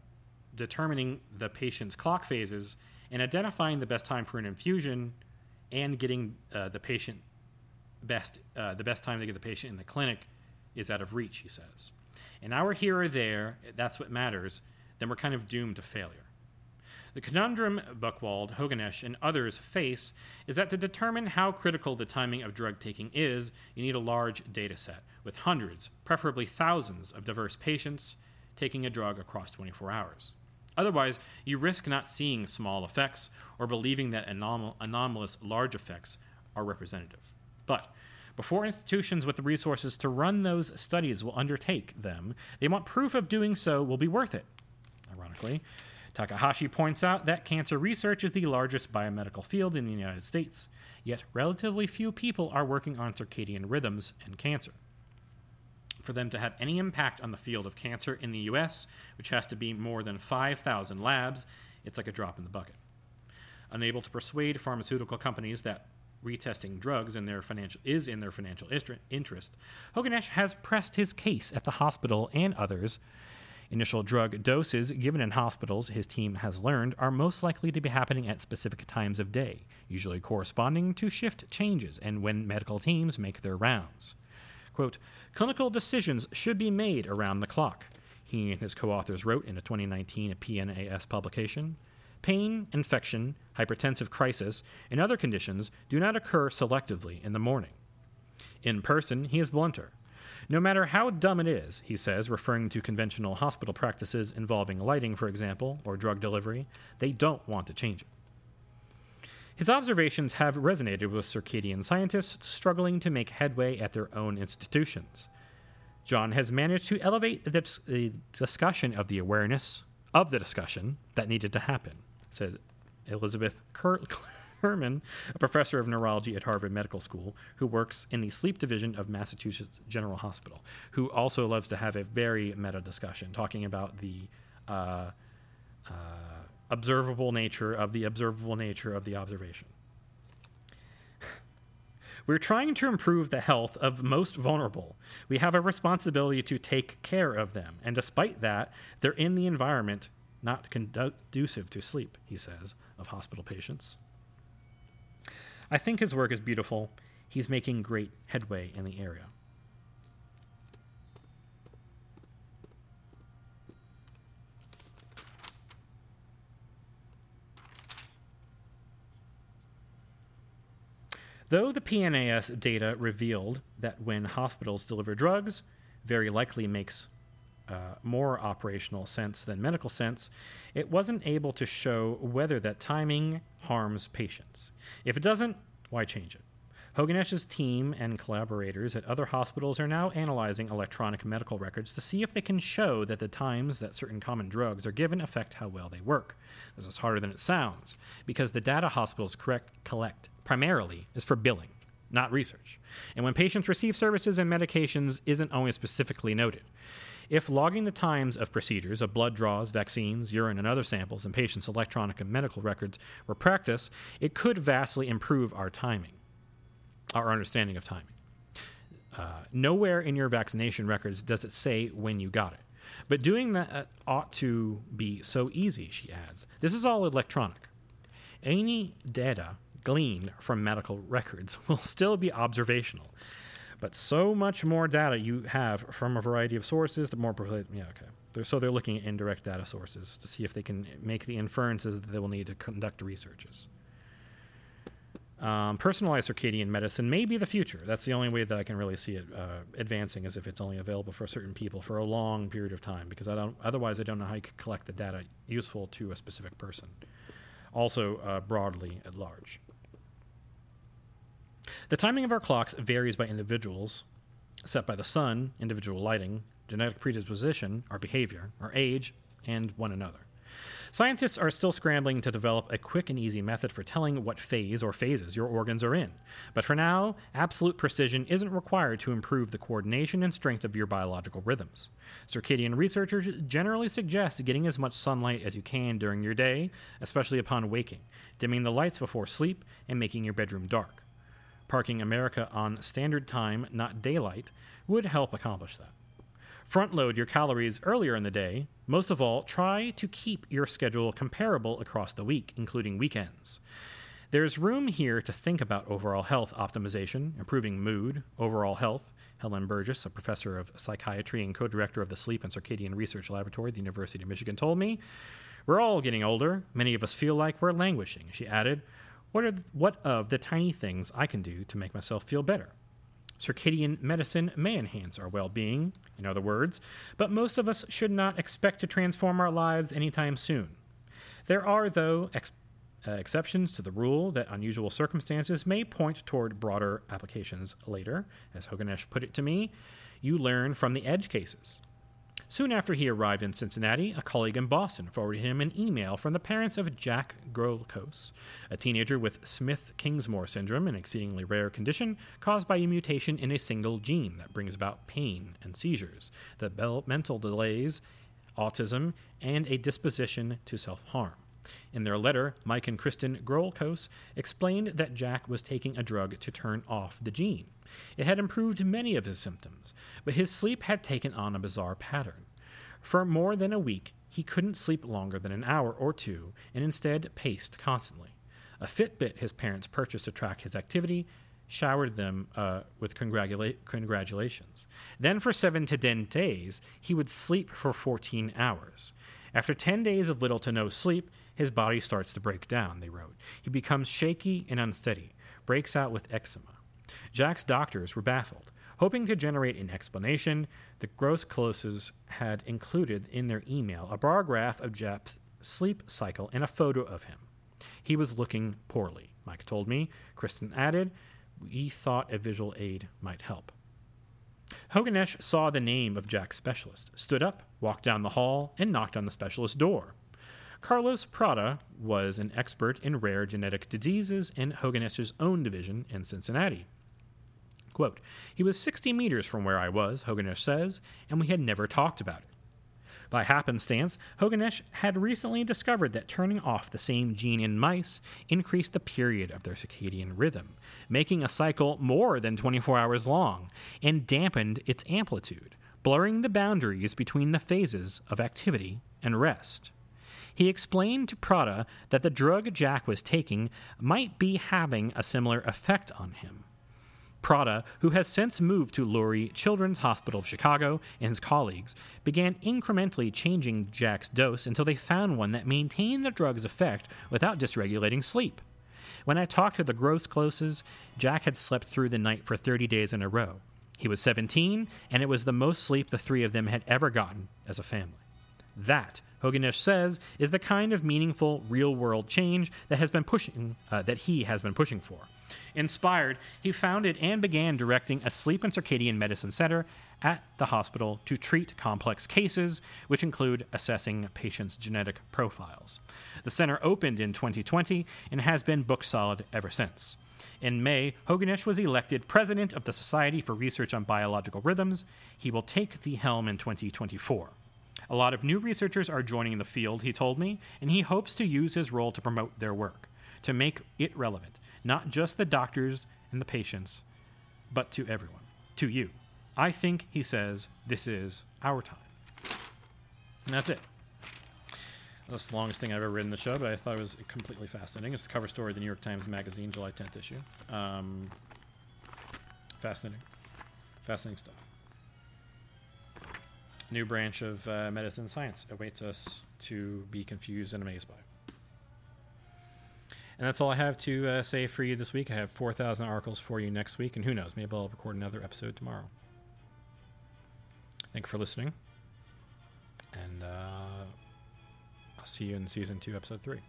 determining the patient's clock phases and identifying the best time for an infusion and getting uh, the patient best uh, the best time to get the patient in the clinic is out of reach, he says. Now we're here or there, that's what matters, then we're kind of doomed to failure. The conundrum Buchwald, Hogenesch, and others face is that to determine how critical the timing of drug taking is, you need a large data set with hundreds, preferably thousands, of diverse patients taking a drug across 24 hours. Otherwise, you risk not seeing small effects or believing that anom- anomalous large effects are representative. But before institutions with the resources to run those studies will undertake them, they want proof of doing so will be worth it. Ironically, Takahashi points out that cancer research is the largest biomedical field in the United States, yet relatively few people are working on circadian rhythms and cancer. For them to have any impact on the field of cancer in the US, which has to be more than 5,000 labs, it's like a drop in the bucket. Unable to persuade pharmaceutical companies that retesting drugs in their financial, is in their financial interest, Hogenesch has pressed his case at the hospital and others Initial drug doses given in hospitals, his team has learned, are most likely to be happening at specific times of day, usually corresponding to shift changes and when medical teams make their rounds. Quote, Clinical decisions should be made around the clock, he and his co authors wrote in a 2019 PNAS publication. Pain, infection, hypertensive crisis, and other conditions do not occur selectively in the morning. In person, he is blunter. No matter how dumb it is, he says, referring to conventional hospital practices involving lighting, for example, or drug delivery, they don't want to change it. His observations have resonated with circadian scientists struggling to make headway at their own institutions. John has managed to elevate the, discussion of the awareness of the discussion that needed to happen, says Elizabeth Herman, a professor of neurology at Harvard Medical School, who works in the sleep division of Massachusetts General Hospital, who also loves to have a very meta discussion talking about the uh, uh, observable nature of the observable nature of the observation. We're trying to improve the health of most vulnerable. We have a responsibility to take care of them. And despite that, they're in the environment not conducive to sleep, he says, of hospital patients. I think his work is beautiful. He's making great headway in the area. Though the PNAS data revealed that when hospitals deliver drugs, very likely makes uh, more operational sense than medical sense, it wasn't able to show whether that timing harms patients. If it doesn't, why change it? Hogenesch's team and collaborators at other hospitals are now analyzing electronic medical records to see if they can show that the times that certain common drugs are given affect how well they work. This is harder than it sounds, because the data hospitals correct, collect primarily is for billing, not research. And when patients receive services and medications isn't always specifically noted. If logging the times of procedures of blood draws, vaccines, urine, and other samples in patients' electronic and medical records were practice, it could vastly improve our timing, our understanding of timing. Uh, nowhere in your vaccination records does it say when you got it. But doing that uh, ought to be so easy, she adds. This is all electronic. Any data gleaned from medical records will still be observational. But so much more data you have from a variety of sources, the more. Yeah, okay. They're, so they're looking at indirect data sources to see if they can make the inferences that they will need to conduct researches. Um, personalized circadian medicine may be the future. That's the only way that I can really see it uh, advancing, is if it's only available for certain people for a long period of time. Because I don't, otherwise, I don't know how you could collect the data useful to a specific person. Also, uh, broadly at large. The timing of our clocks varies by individuals, set by the sun, individual lighting, genetic predisposition, our behavior, our age, and one another. Scientists are still scrambling to develop a quick and easy method for telling what phase or phases your organs are in. But for now, absolute precision isn't required to improve the coordination and strength of your biological rhythms. Circadian researchers generally suggest getting as much sunlight as you can during your day, especially upon waking, dimming the lights before sleep, and making your bedroom dark parking America on standard time, not daylight, would help accomplish that. Front load your calories earlier in the day. Most of all, try to keep your schedule comparable across the week, including weekends. There's room here to think about overall health optimization, improving mood, overall health. Helen Burgess, a professor of psychiatry and co director of the Sleep and Circadian Research Laboratory at the University of Michigan, told me. We're all getting older. Many of us feel like we're languishing. She added, what, are, what of the tiny things I can do to make myself feel better? Circadian medicine may enhance our well being, in other words, but most of us should not expect to transform our lives anytime soon. There are, though, ex- uh, exceptions to the rule that unusual circumstances may point toward broader applications later. As Hogenesch put it to me, you learn from the edge cases. Soon after he arrived in Cincinnati, a colleague in Boston forwarded him an email from the parents of Jack Grolkos, a teenager with Smith Kingsmore syndrome, an exceedingly rare condition caused by a mutation in a single gene that brings about pain and seizures, developmental delays, autism, and a disposition to self harm. In their letter, Mike and Kristen Grolkos explained that Jack was taking a drug to turn off the gene. It had improved many of his symptoms, but his sleep had taken on a bizarre pattern. For more than a week, he couldn't sleep longer than an hour or two and instead paced constantly. A Fitbit his parents purchased to track his activity showered them uh, with congratula- congratulations. Then, for seven to ten days, he would sleep for 14 hours. After 10 days of little to no sleep, his body starts to break down, they wrote. He becomes shaky and unsteady, breaks out with eczema. Jack's doctors were baffled. Hoping to generate an explanation, the Grolkoses had included in their email a bar graph of Jack's sleep cycle and a photo of him. He was looking poorly, Mike told me. Kristen added, We thought a visual aid might help. Hogenesch saw the name of Jack's specialist, stood up, walked down the hall, and knocked on the specialist's door. Carlos Prada was an expert in rare genetic diseases in Hogenesch's own division in Cincinnati. Quote, he was 60 meters from where I was, Hogenesch says, and we had never talked about it. By happenstance, Hogenesch had recently discovered that turning off the same gene in mice increased the period of their circadian rhythm, making a cycle more than 24 hours long, and dampened its amplitude, blurring the boundaries between the phases of activity and rest. He explained to Prada that the drug Jack was taking might be having a similar effect on him. Prada, who has since moved to Lurie Children's Hospital of Chicago, and his colleagues began incrementally changing Jack's dose until they found one that maintained the drug's effect without dysregulating sleep. When I talked to the Grolkoses, Jack had slept through the night for 30 days in a row. He was 17, and it was the most sleep the three of them had ever gotten as a family. That, Hogenesch says, is the kind of meaningful, real-world change that has been pushing uh, that he has been pushing for. Inspired, he founded and began directing a sleep and circadian medicine center at the hospital to treat complex cases, which include assessing patients' genetic profiles. The center opened in 2020 and has been book solid ever since. In May, Hogenesch was elected president of the Society for Research on Biological Rhythms. He will take the helm in 2024. A lot of new researchers are joining the field, he told me, and he hopes to use his role to promote their work, to make it relevant, not just the doctors and the patients, but to everyone, to you. I think, he says, this is our time. And that's it. That's the longest thing I've ever written in the show, but I thought it was completely fascinating. It's the cover story of the New York Times Magazine, July 10th issue. Um, fascinating. Fascinating stuff. New branch of uh, medicine science awaits us to be confused and amazed by. And that's all I have to uh, say for you this week. I have 4,000 articles for you next week, and who knows, maybe I'll record another episode tomorrow. Thank you for listening, and uh, I'll see you in season two, episode three.